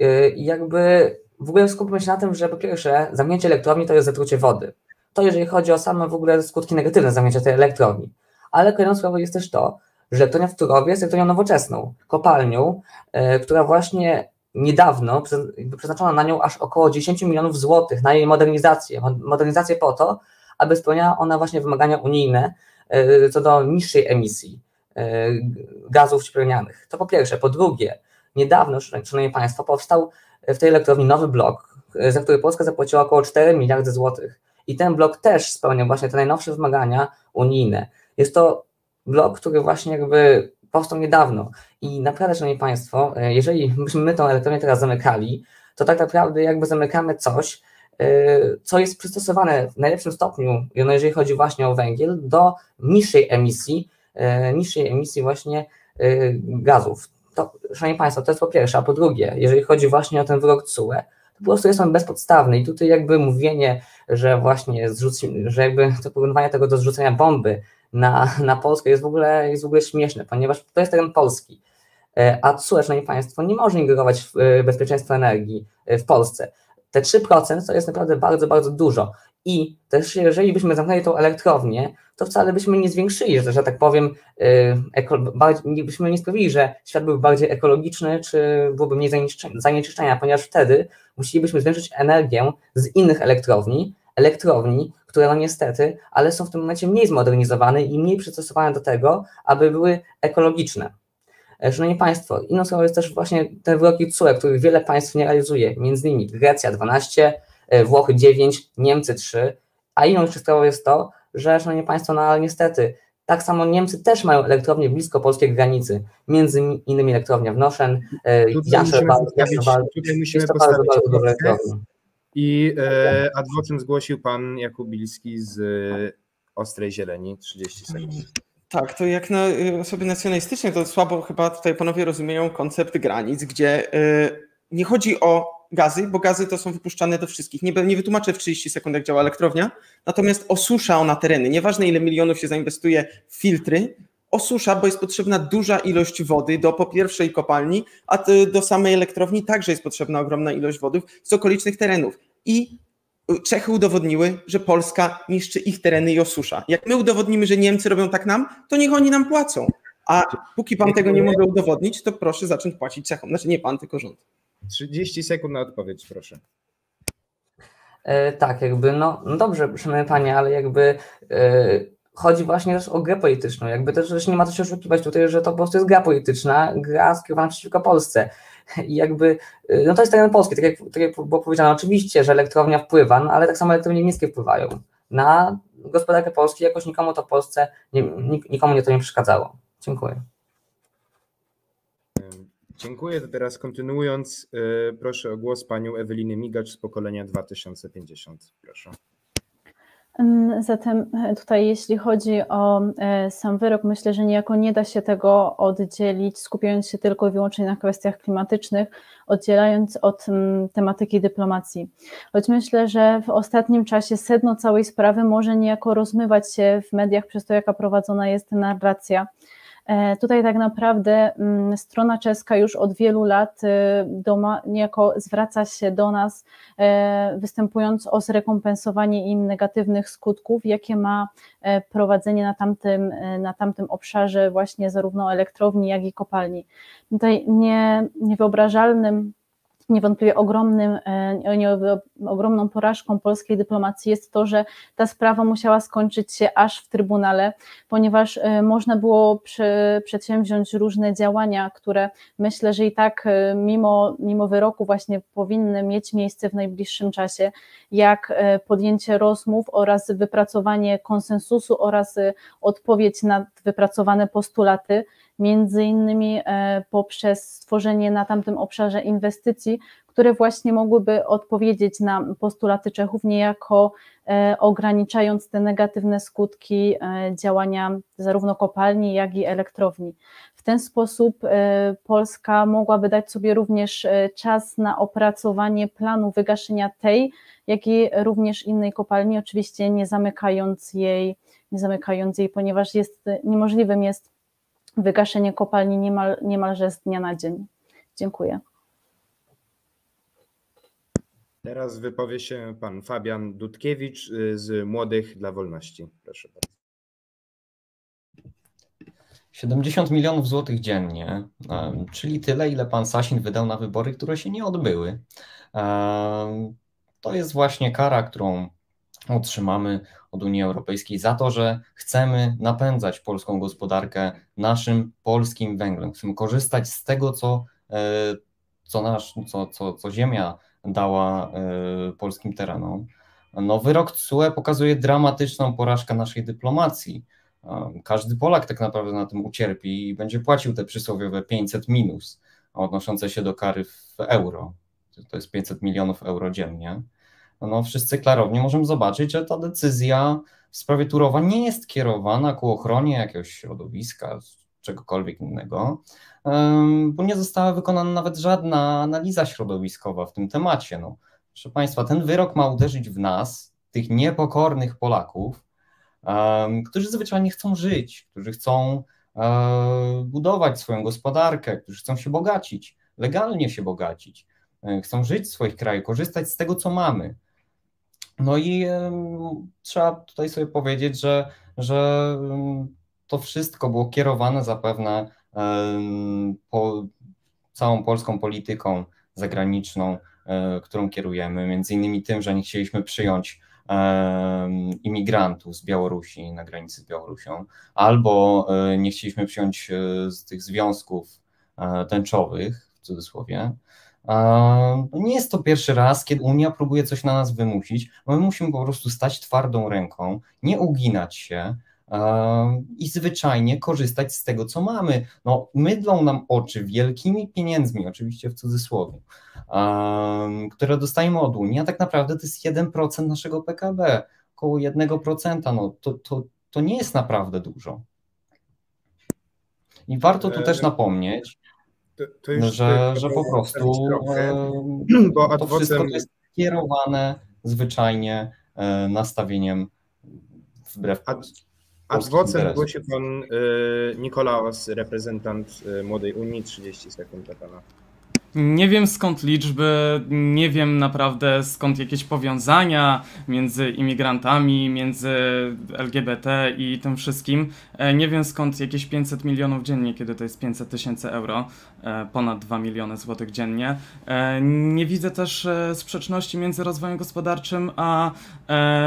E, I jakby w ogóle skupmy się na tym, że po pierwsze zamknięcie elektrowni to jest zatrucie wody. To jeżeli chodzi o same w ogóle skutki negatywne zamknięcia tej elektrowni. Ale kolejną sprawą jest też to, że elektrownia w Turowie jest elektrownią nowoczesną, kopalnią, e, która właśnie niedawno przeznaczono na nią aż około 10 milionów złotych na jej modernizację. Modernizację po to, aby spełniała ona właśnie wymagania unijne e, co do niższej emisji e, gazów cieplarnianych. To po pierwsze. Po drugie, niedawno, szanowni Państwo, powstał w tej elektrowni nowy blok, za który Polska zapłaciła około 4 miliardy złotych. I ten blok też spełnia właśnie te najnowsze wymagania unijne. Jest to blok, który właśnie jakby powstał niedawno. I naprawdę, szanowni Państwo, e, jeżeli byśmy my tą elektrownię teraz zamykali, to tak naprawdę jakby zamykamy coś, co jest przystosowane w najlepszym stopniu, no jeżeli chodzi właśnie o węgiel, do niższej emisji, niższej emisji właśnie gazów. To, szanowni Państwo, to jest po pierwsze, a po drugie, jeżeli chodzi właśnie o ten wyrok CUE, to po prostu jest on bezpodstawny i tutaj jakby mówienie, że właśnie zrzuci, że jakby to porównywanie tego do zrzucenia bomby na, na Polskę jest w, ogóle, jest w ogóle śmieszne, ponieważ to jest teren Polski. E, a CUE, szanowni Państwo, nie może ingerować w e, bezpieczeństwo energii e, w Polsce. Te 3% to jest naprawdę bardzo, bardzo dużo. I też jeżeli byśmy zamknęli tą elektrownię, to wcale byśmy nie zwiększyli, że, że tak powiem, eko, bardziej, byśmy nie sprawili, że świat byłby bardziej ekologiczny, czy byłoby mniej zanieczyszczenia, ponieważ wtedy musielibyśmy zwiększyć energię z innych elektrowni, elektrowni, które no niestety, ale są w tym momencie mniej zmodernizowane i mniej przystosowane do tego, aby były ekologiczne. E, szanowni Państwo, inną sprawą jest też właśnie te wyroki CUE, których wiele państw nie realizuje, między innymi Grecja 12, e, Włochy 9, Niemcy 3, a inną jeszcze sprawą jest to, że szanowni Państwo, no ale niestety, tak samo Niemcy też mają elektrownie blisko polskiej granicy, między innymi elektrownia w Noszen, e, Jaszerbal, Tutaj musimy postawić bardzo duże elektrownie. I e, adwocem zgłosił pan Jakubilski z Ostrej Zieleni, 30 sekund. Tak, to jak na y, osoby nacjonalistyczne, to słabo chyba tutaj panowie rozumieją koncept granic, gdzie y, nie chodzi o gazy, bo gazy to są wypuszczane do wszystkich. Nie, nie wytłumaczę w 30 sekund, jak działa elektrownia, natomiast osusza ona tereny. Nieważne, ile milionów się zainwestuje w filtry, osusza, bo jest potrzebna duża ilość wody do po pierwszej kopalni, a do samej elektrowni także jest potrzebna ogromna ilość wody z okolicznych terenów. I Czechy udowodniły, że Polska niszczy ich tereny i osusza. Jak my udowodnimy, że Niemcy robią tak nam, to niech oni nam płacą. A póki pan tego nie może udowodnić, to proszę zacząć płacić Czechom. Znaczy nie pan, tylko rząd. 30 sekund na odpowiedź, proszę. E, tak, jakby, no, no dobrze, szanowny panie, ale jakby e, chodzi właśnie też o grę polityczną. Jakby też nie ma co się oszukiwać tutaj, że to po prostu jest gra polityczna, gra skierowana przeciwko Polsce. I jakby, no to jest teren polski, tak jak, tak jak było powiedziane, oczywiście, że elektrownia wpływa, no ale tak samo elektrownie niemieckie wpływają na gospodarkę Polski, jakoś nikomu to w Polsce, nie, nikomu nie to nie przeszkadzało. Dziękuję. Dziękuję. To teraz kontynuując, y, proszę o głos panią Eweliny Migacz z pokolenia 2050. Proszę. Zatem e, tutaj, jeśli chodzi o e, sam wyrok, myślę, że niejako nie da się tego oddzielić, skupiając się tylko i wyłącznie na kwestiach klimatycznych, oddzielając od tematyki dyplomacji. Choć myślę, że w ostatnim czasie sedno całej sprawy może niejako rozmywać się w mediach przez to, jaka prowadzona jest narracja tutaj tak naprawdę mm, strona czeska już od wielu lat e, doma, niejako zwraca się do nas, e, występując o zrekompensowanie im negatywnych skutków, jakie ma prowadzenie na tamtym, na tamtym obszarze właśnie zarówno elektrowni, jak i kopalni. Tutaj nie, niewyobrażalnym niewątpliwie ogromnym, e, ogromną porażką polskiej dyplomacji jest to, że ta sprawa musiała skończyć się aż w Trybunale, ponieważ e, można było przedsięwziąć różne działania, które myślę, że i tak e, mimo, mimo wyroku właśnie powinny mieć miejsce w najbliższym czasie, jak podjęcie rozmów oraz wypracowanie konsensusu oraz odpowiedź na wypracowane postulaty, między innymi e, poprzez stworzenie na tamtym obszarze inwestycji, które właśnie mogłyby odpowiedzieć na postulaty Czechów, niejako e, ograniczając te negatywne skutki e, działania zarówno kopalni, jak i elektrowni. W ten sposób Polska mogłaby dać sobie również czas na opracowanie planu wygaszenia tej, jak i również innej kopalni, oczywiście nie zamykając jej, nie zamykając jej, ponieważ jest niemożliwym jest wygaszenie kopalni niemal, niemalże z dnia na dzień. Dziękuję. Teraz wypowie się pan Fabian Dudkiewicz y, z Młodych dla Wolności. Proszę bardzo. 70 milionów złotych dziennie, czyli tyle, ile pan Sasin wydał na wybory, które się nie odbyły. To jest właśnie kara, którą otrzymamy od Unii Europejskiej za to, że chcemy napędzać polską gospodarkę naszym polskim węglem. Chcemy korzystać z tego, co, e, co, nasz, co, co, co ziemia dała e, polskim terenom. No, wyrok TSUE pokazuje dramatyczną porażkę naszej dyplomacji. Każdy Polak tak naprawdę na tym ucierpi i będzie płacił te przysłowiowe 500 minus odnoszące się do kary w euro. To jest 500 milionów euro dziennie. No wszyscy klarownie możemy zobaczyć, że ta decyzja w sprawie Turowa nie jest kierowana ku ochronie jakiegoś środowiska, czegokolwiek innego, bo nie została wykonana nawet żadna analiza środowiskowa w tym temacie. No, proszę Państwa, ten wyrok ma uderzyć w nas, tych niepokornych Polaków, którzy zwyczajnie chcą żyć, którzy chcą e, budować swoją gospodarkę, którzy chcą się bogacić, legalnie się bogacić, e, chcą żyć w swoich krajach, korzystać z tego, co mamy. No i trzeba tutaj sobie powiedzieć, że, że to wszystko było kierowane zapewne po całą polską polityką zagraniczną, e, którą kierujemy, między innymi tym, że nie chcieliśmy przyjąć imigrantów z Białorusi na granicy z Białorusią, albo e, nie chcieliśmy przyjąć e, z tych związków tęczowych, w cudzysłowie. Nie jest to pierwszy raz, kiedy Unia próbuje coś na nas wymusić. My musimy po prostu stać twardą ręką, nie uginać się, i zwyczajnie korzystać z tego, co mamy. No, mydlą nam oczy wielkimi pieniędzmi, oczywiście w cudzysłowie, które dostajemy od Unii, a tak naprawdę to jest 1% naszego PKB, około 1%. No, to, to, to nie jest naprawdę dużo. I warto tu też e, napomnieć, to, to że, że po prostu bo to wszystko jest kierowane zwyczajnie e, nastawieniem wbrew Adwocem głosi pan y, Nikolaos, reprezentant Młodej Unii, 30 sekund dla pana. Nie wiem skąd liczby, nie wiem naprawdę skąd jakieś powiązania między imigrantami, między LGBT i tym wszystkim. E, nie wiem skąd jakieś 500 milionów dziennie, kiedy to jest 500 tysięcy euro, e, ponad 2 miliony złotych dziennie. E, nie widzę też sprzeczności między rozwojem gospodarczym a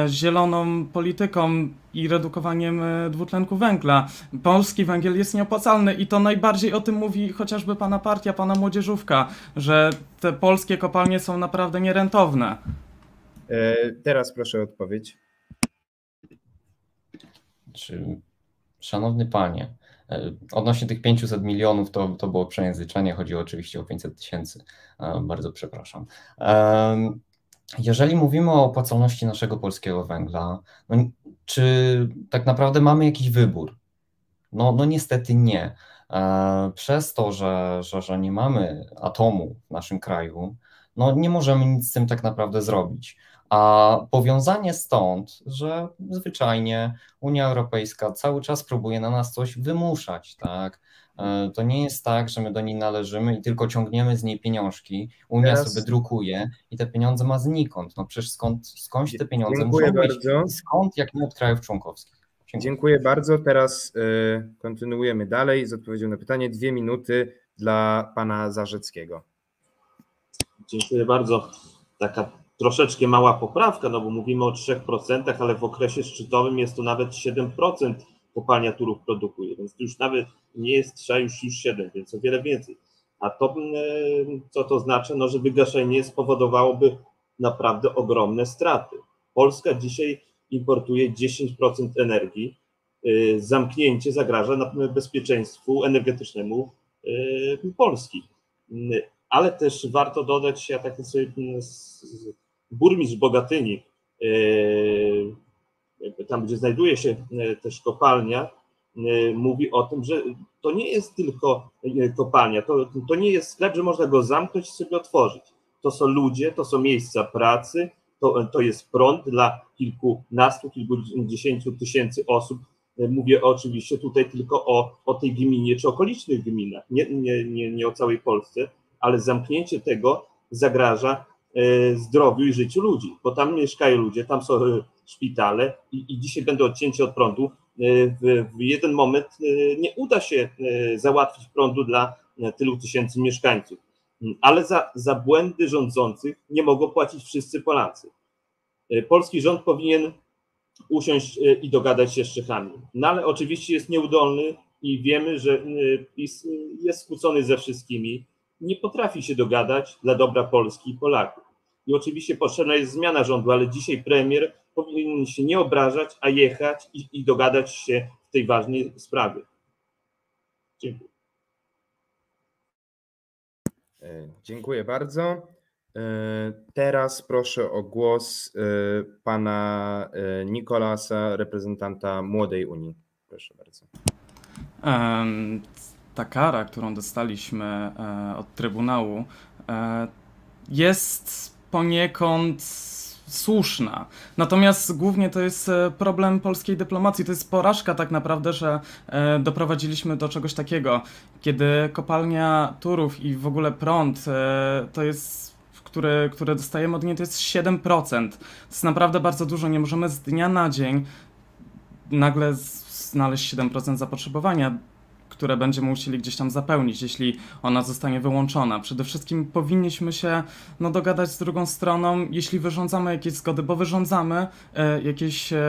zieloną polityką i redukowaniem dwutlenku węgla. Polski węgiel jest nieopłacalny i to najbardziej o tym mówi chociażby pana partia, pana młodzieżówka że te polskie kopalnie są naprawdę nierentowne. E, teraz proszę o odpowiedź. Czy, szanowny panie, e, odnośnie tych 500 milionów to, to było przejęzyczenie, chodzi oczywiście o 500 tysięcy. E, bardzo przepraszam. Jeżeli mówimy o opłacalności naszego polskiego węgla, no, czy tak naprawdę mamy jakiś wybór? No, no niestety nie. E, przez to, że, że, że nie mamy atomu w naszym kraju, no nie możemy nic z tym tak naprawdę zrobić. A powiązanie stąd, że zwyczajnie Unia Europejska cały czas próbuje na nas coś wymuszać, tak? E, to nie jest tak, że my do niej należymy i tylko ciągniemy z niej pieniążki. Unia Teraz... sobie drukuje i te pieniądze ma znikąd. No przecież skąd, skądś te pieniądze Dziękuję muszą bardzo. być? Skąd, jak nie od krajów członkowskich? Dziękuję. Dziękuję bardzo. Teraz y, kontynuujemy dalej z odpowiedzią na pytanie. Dwie minuty dla pana Zarzeckiego. Dziękuję bardzo. Taka troszeczkę mała poprawka, no bo mówimy o 3%, ale w okresie szczytowym jest to nawet 7% kopalnia Turów produkuje, więc już nawet nie jest 3, już, już 7, więc o wiele więcej. A to, y, co to znaczy? No, że wygaszenie spowodowałoby naprawdę ogromne straty. Polska dzisiaj importuje 10% energii. Y, zamknięcie zagraża bezpieczeństwu energetycznemu y, Polski. Y, ale też warto dodać, ja tak sobie burmistrz Bogatyni, tam gdzie znajduje się też kopalnia, mówi o tym, że to nie jest tylko kopalnia, to, to nie jest sklep, że można go zamknąć i sobie otworzyć. To są ludzie, to są miejsca pracy, to, to jest prąd dla kilkunastu, kilkudziesięciu tysięcy osób. Mówię oczywiście tutaj tylko o, o tej gminie czy okolicznych gminach, nie, nie, nie, nie o całej Polsce, ale zamknięcie tego zagraża e, zdrowiu i życiu ludzi, bo tam mieszkają ludzie, tam są e, szpitale i, i dzisiaj będą odcięci od prądu. E, w, w jeden moment nie uda się załatwić prądu dla tylu tysięcy mieszkańców ale za, za błędy rządzących nie mogą płacić wszyscy Polacy. E, polski rząd powinien usiąść e, i dogadać się z Czechami. No ale oczywiście jest nieudolny i wiemy, że e, PiS jest skłócony ze wszystkimi, nie potrafi się dogadać dla dobra Polski i Polaków. I oczywiście potrzebna jest zmiana rządu, ale dzisiaj premier powinien się nie obrażać, a jechać i, i dogadać się w tej ważnej sprawie. Dziękuję. Dziękuję bardzo. Teraz proszę o głos pana Nikolasa, reprezentanta Młodej Unii. Proszę bardzo. Ta kara, którą dostaliśmy e, od Trybunału, e, jest poniekąd słuszna. Natomiast głównie to jest e, problem polskiej dyplomacji. To jest porażka tak naprawdę, że doprowadziliśmy do czegoś takiego, kiedy kopalnia Turów i w ogóle prąd to jest które, które dostajemy od niej, to jest 7%. To jest naprawdę bardzo dużo. Nie możemy z dnia na dzień nagle znaleźć 7% zapotrzebowania które będziemy musieli gdzieś tam zapełnić, jeśli ona zostanie wyłączona. Przede wszystkim powinniśmy się no, dogadać z drugą stroną, jeśli wyrządzamy jakieś zgody, bo wyrządzamy e, jakieś e,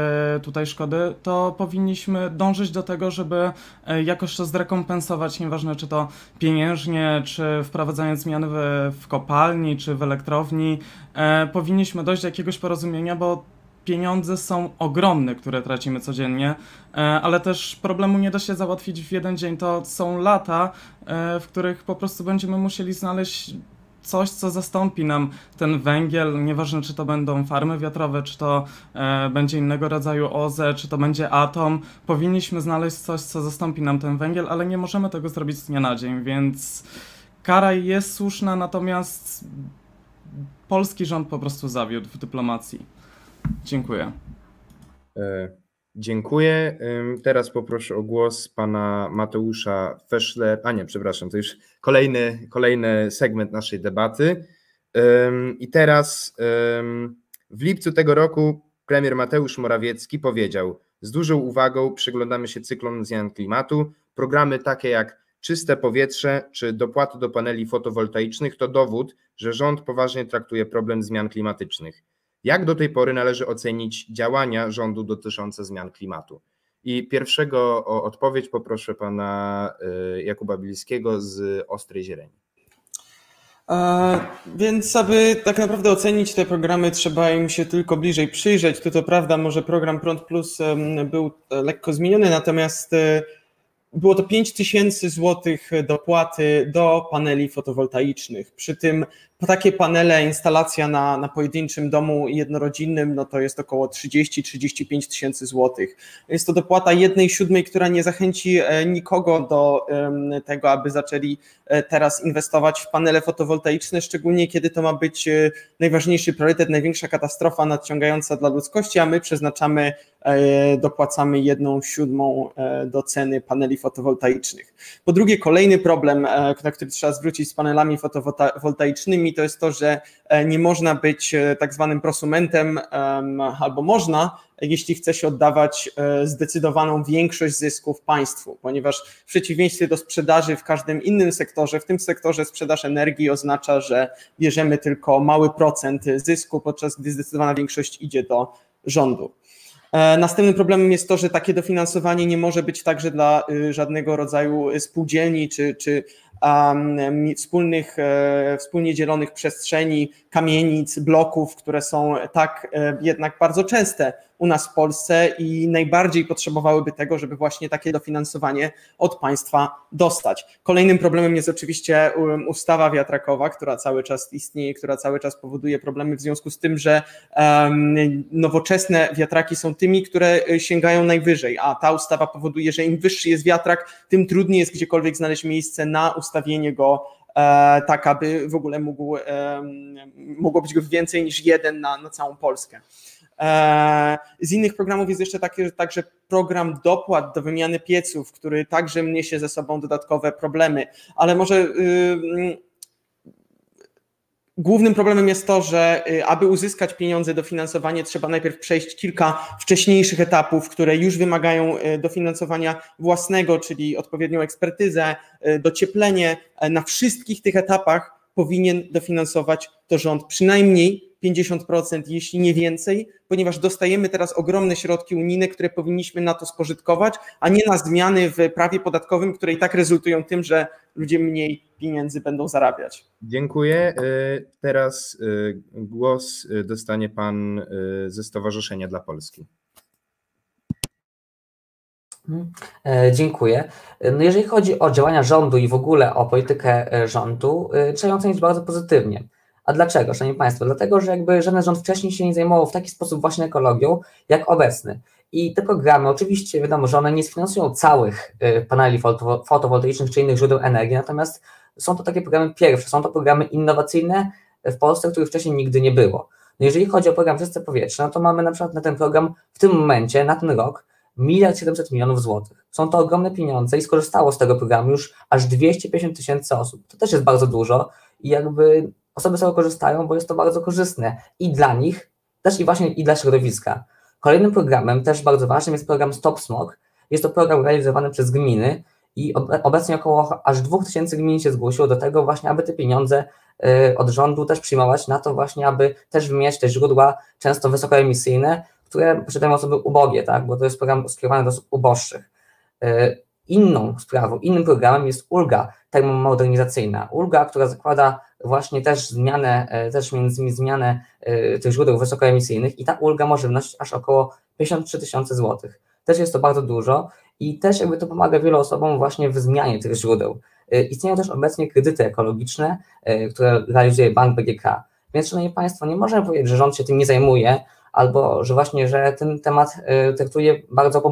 tutaj szkody, to powinniśmy dążyć do tego, żeby e, jakoś to zrekompensować, nieważne czy to pieniężnie, czy wprowadzając zmiany w, w kopalni, czy w elektrowni. E, powinniśmy dojść do jakiegoś porozumienia, bo pieniądze są ogromne, które tracimy codziennie, e, ale też problemu nie da się załatwić w jeden dzień. To są lata, e, w których po prostu będziemy musieli znaleźć coś, co zastąpi nam ten węgiel, nieważne czy to będą farmy wiatrowe, czy to e, będzie innego rodzaju OZE, czy to będzie atom, powinniśmy znaleźć coś, co zastąpi nam ten węgiel, ale nie możemy tego zrobić z dnia na dzień, więc kara jest słuszna, natomiast polski rząd po prostu zawiódł w dyplomacji. Dziękuję. E, dziękuję. Teraz poproszę o głos pana Mateusza Feschler. A nie, przepraszam, to już kolejny, kolejny segment naszej debaty. I teraz w lipcu tego roku premier Mateusz Morawiecki powiedział: Z dużą uwagą przyglądamy się cyklom zmian klimatu. Programy takie jak czyste powietrze czy dopłaty do paneli fotowoltaicznych to dowód, że rząd poważnie traktuje problem zmian klimatycznych. Jak do tej pory należy ocenić działania rządu dotyczące zmian klimatu? I pierwszego o odpowiedź poproszę pana y, Jakuba Bilskiego z Ostrej Zieleni. E, więc aby tak naprawdę ocenić te programy, trzeba im się tylko bliżej przyjrzeć. Tu to prawda, może program Prąd Plus był lekko zmieniony, natomiast e, było to 5 tysięcy złotych dopłaty do paneli fotowoltaicznych. Przy tym takie panele, instalacja na, na pojedynczym domu jednorodzinnym, no to jest około 30-35 tysięcy złotych. Jest to dopłata jednej siódmej, która nie zachęci e, nikogo do tego, aby zaczęli e, teraz inwestować w panele fotowoltaiczne, szczególnie kiedy to ma być e, najważniejszy priorytet, największa katastrofa nadciągająca dla ludzkości, a my przeznaczamy, dopłacamy jedną siódmą do ceny paneli fotowoltaicznych. Po drugie, kolejny problem, na który trzeba zwrócić z panelami fotowoltaicznymi, to jest to, że e, nie można być e, tak zwanym prosumentem, albo można, jeśli chce się oddawać e, zdecydowaną większość zysków państwu, ponieważ w przeciwieństwie do sprzedaży w każdym innym sektorze, w tym sektorze sprzedaż energii oznacza, że bierzemy tylko mały procent zysku, podczas gdy zdecydowana większość idzie do rządu. Następnym problemem jest to, że takie dofinansowanie nie może być także dla y, żadnego rodzaju spółdzielni czy, czy wspólnych, e, wspólnie dzielonych przestrzeni, kamienic, bloków, które są tak e, jednak bardzo częste u nas w Polsce i najbardziej potrzebowałyby tego, żeby właśnie takie dofinansowanie od państwa dostać. Kolejnym problemem jest oczywiście um, ustawa wiatrakowa, która cały czas istnieje, która cały czas powoduje problemy w związku z tym, że nowoczesne wiatraki są tymi, które e, sięgają najwyżej, a ta ustawa powoduje, że im wyższy jest wiatrak, tym trudniej jest gdziekolwiek znaleźć miejsce na ustawienie go e, tak, aby w ogóle mógł, mogło być go więcej niż jeden na, na całą Polskę. E, z innych programów jest jeszcze taki, także program dopłat do wymiany pieców, który także niesie ze sobą dodatkowe problemy, ale może y, Głównym problemem jest to, że y, aby uzyskać pieniądze, dofinansowanie, trzeba najpierw przejść kilka wcześniejszych etapów, które już wymagają y, dofinansowania własnego, czyli odpowiednią ekspertyzę, docieplenie. Na wszystkich tych etapach powinien dofinansować to rząd przynajmniej 50%, jeśli nie więcej, ponieważ dostajemy teraz ogromne środki unijne, które powinniśmy na to spożytkować, a nie na zmiany w prawie podatkowym, które i tak rezultują tym, że ludzie mniej pieniędzy będą zarabiać. Dziękuję. E, teraz e, głos e, dostanie pan ze Stowarzyszenia dla Polski. Mhm. Dziękuję. No jeżeli chodzi o działania rządu i w ogóle o politykę rządu, trzeba ją ocenić bardzo pozytywnie. A dlaczego, Szanowni Państwo? Dlatego, że jakby żaden rząd wcześniej się nie zajmował w taki sposób właśnie ekologią, jak obecny. I te programy, oczywiście wiadomo, że one nie sfinansują całych y, paneli fotowoltaicznych czy innych źródeł energii, natomiast są to takie programy pierwsze, są to programy innowacyjne w Polsce, których wcześniej nigdy nie było. No jeżeli chodzi o program Czyste Powietrze, no to mamy na przykład na ten program w tym momencie, na ten rok, miliard 700 milionów złotych. Są to ogromne pieniądze i skorzystało z tego programu już aż 250 tysięcy osób. To też jest bardzo dużo i jakby osoby z tego korzystają, bo jest to bardzo korzystne i dla nich, też i właśnie i dla środowiska. Kolejnym programem, też bardzo ważnym, jest program Stop Smog. Jest to program realizowany przez gminy i obecnie około aż 2000 gmin się zgłosiło do tego właśnie, aby te pieniądze y, od rządu też przyjmować na to właśnie, aby też wymieniać te źródła często wysokoemisyjne, które posiadają osoby ubogie, tak, bo to jest program skierowany do osób uboższych. Y, inną sprawą, innym programem jest ulga termomodernizacyjna. Ulga, która zakłada właśnie też zmianę, y, też między innymi zmianę tych źródeł wysokoemisyjnych i ta ulga może wynosić aż około 53 tysiące złotych. Też jest to bardzo dużo i też jakby to pomaga wielu osobom właśnie w zmianie tych źródeł. Y, istnieją też obecnie kredyty ekologiczne, które realizuje Bank BGK. Więc, Szanowni Państwo, nie możemy powiedzieć, że rząd się tym nie zajmuje, albo że właśnie, że ten temat y, traktuje bardzo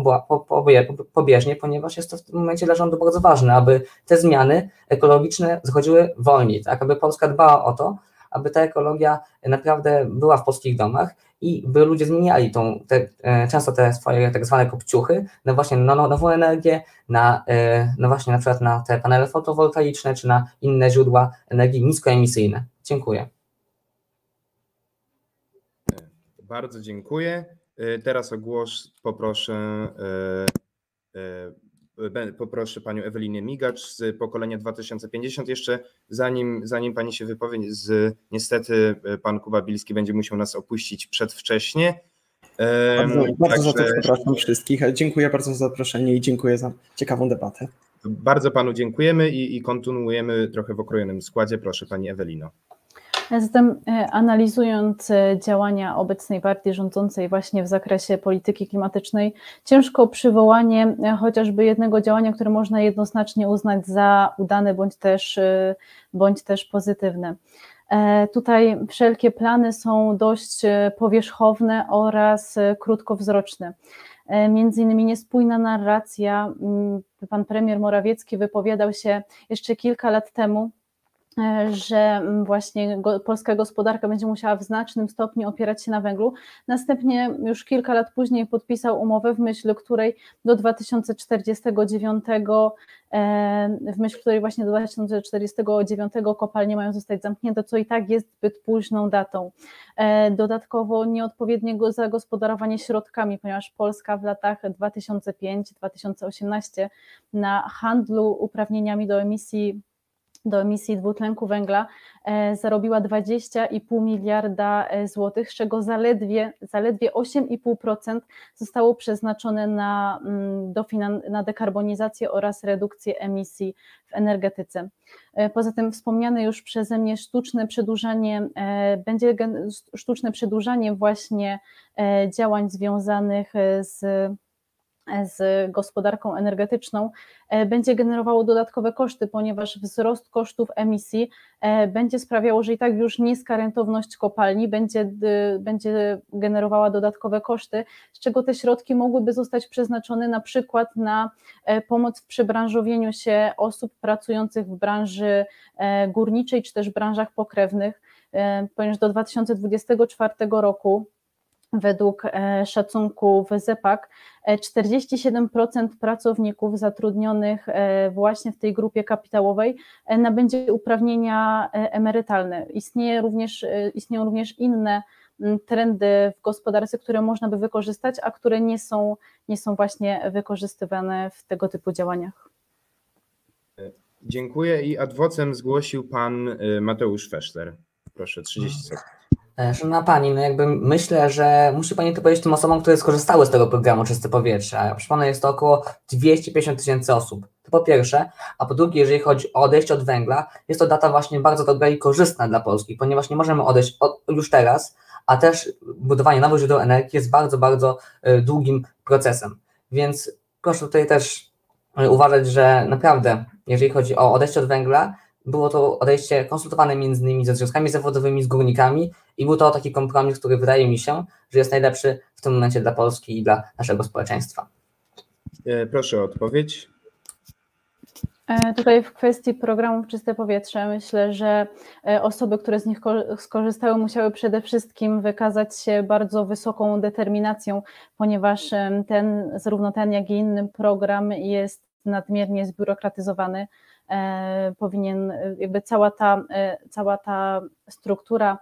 pobieżnie, ponieważ jest to w tym momencie dla rządu bardzo ważne, aby te zmiany ekologiczne zachodziły wolniej, tak, aby Polska dbała o to, aby ta ekologia naprawdę była w polskich domach i by ludzie zmieniali tą, te, e, często te swoje tak zwane kopciuchy na właśnie na nową energię, na, e, no właśnie na przykład na te panele fotowoltaiczne, czy na inne źródła energii niskoemisyjne. Dziękuję. Bardzo dziękuję. E, teraz o głos poproszę poproszę panią Ewelinę Migacz z pokolenia 2050. Jeszcze zanim, zanim pani się wypowie, z, niestety e, pan Kuba Bilski będzie musiał nas opuścić przedwcześnie. Bardzo, bardzo za to przepraszam wszystkich. Dziękuję bardzo za zaproszenie i dziękuję za ciekawą debatę. Bardzo panu dziękujemy i, i kontynuujemy trochę w okrojonym składzie. Proszę pani Ewelino. Zatem e, analizując e, działania obecnej partii rządzącej właśnie w zakresie polityki klimatycznej, ciężko przywołanie e, chociażby jednego działania, które można jednoznacznie uznać za udane bądź też, bądź też pozytywne. Tutaj wszelkie plany są dość powierzchowne oraz krótkowzroczne. Między innymi niespójna narracja. Pan premier Morawiecki wypowiadał się jeszcze kilka lat temu że właśnie polska gospodarka będzie musiała w znacznym stopniu opierać się na węglu. Następnie już kilka lat później podpisał umowę, w myśl której do 2049, e, w myśl której właśnie do 2049 kopalnie mają zostać zamknięte, co i tak jest zbyt późną datą. E, dodatkowo nieodpowiedniego zagospodarowanie środkami, ponieważ Polska w latach 2005-2018 na handlu uprawnieniami do emisji do emisji dwutlenku węgla e, zarobiła 20,5 miliarda e, złotych, z czego zaledwie, zaledwie 8,5% zostało przeznaczone na, mm, na dekarbonizację oraz redukcję emisji w energetyce. E, poza tym wspomniane już przeze mnie sztuczne przedłużanie, będzie sztuczne przedłużanie właśnie działań związanych z z gospodarką energetyczną e, będzie generowało dodatkowe koszty, ponieważ wzrost kosztów emisji e, będzie sprawiało, że i tak już niska rentowność kopalni będzie, będzie generowała dodatkowe koszty, z czego te środki mogłyby zostać przeznaczone na przykład na e, pomoc w przebranżowieniu się osób pracujących w branży górniczej czy też branżach pokrewnych, ponieważ do 2024 roku Według e, szacunków ZEPAK 47% e, pracowników zatrudnionych e, właśnie w tej grupie kapitałowej nabędzie uprawnienia emerytalne. Istnieje również, istnieją również inne trendy w gospodarce, które można by wykorzystać, a które nie są, nie są właśnie wykorzystywane w tego typu działaniach. Dziękuję i adwocem zgłosił pan Mateusz Feszler. Proszę, 30 sekund. E, szanowna Pani, no jakby myślę, że musi Pani to powiedzieć tym osobom, które skorzystały z tego programu Czyste Powietrze. Przypomnę, jest to około 250 tysięcy osób. To po pierwsze, a po drugie, jeżeli chodzi o odejście od węgla, jest to data właśnie bardzo dobra i korzystna dla Polski, ponieważ nie możemy odejść od, już teraz, a też budowanie nowych źródeł energii jest bardzo, bardzo e, długim procesem. Więc proszę tutaj też e, uważać, że naprawdę, jeżeli chodzi o odejście od węgla, było to odejście konsultowane między innymi ze związkami zawodowymi, z górnikami i był to taki kompromis, który wydaje mi się, że jest najlepszy w tym momencie dla Polski i dla naszego społeczeństwa. E, proszę o odpowiedź. E, tutaj w kwestii programów Czyste Powietrze myślę, że e, osoby, które z nich skorzystały, musiały przede wszystkim wykazać się bardzo wysoką determinacją, ponieważ ten, zarówno ten, jak i inny program jest nadmiernie zbiurokratyzowany. E, powinien, jakby cała ta, cała ta struktura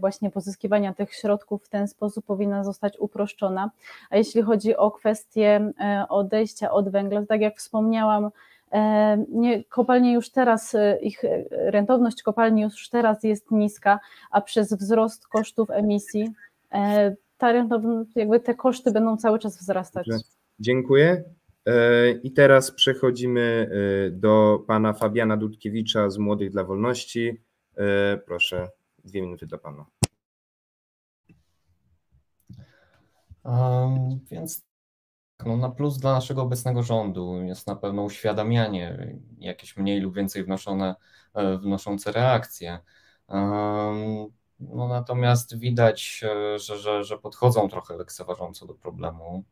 właśnie pozyskiwania tych środków w ten sposób powinna zostać uproszczona. A jeśli chodzi o kwestię odejścia od węgla, tak jak wspomniałam, E, nie, kopalnie już teraz, e, ich e, rentowność kopalni już teraz jest niska, a przez wzrost kosztów emisji ta jakby te koszty będą cały czas wzrastać. Dziękuję. I teraz przechodzimy do pana Fabiana Dudkiewicza z Młodych dla Wolności. Proszę, dwie minuty dla pana. Um, więc no na plus dla naszego obecnego rządu jest na pewno uświadamianie, jakieś mniej lub więcej wnoszone, e, wnoszące reakcje. No natomiast widać, e, że, że, że podchodzą trochę lekceważąco do problemu.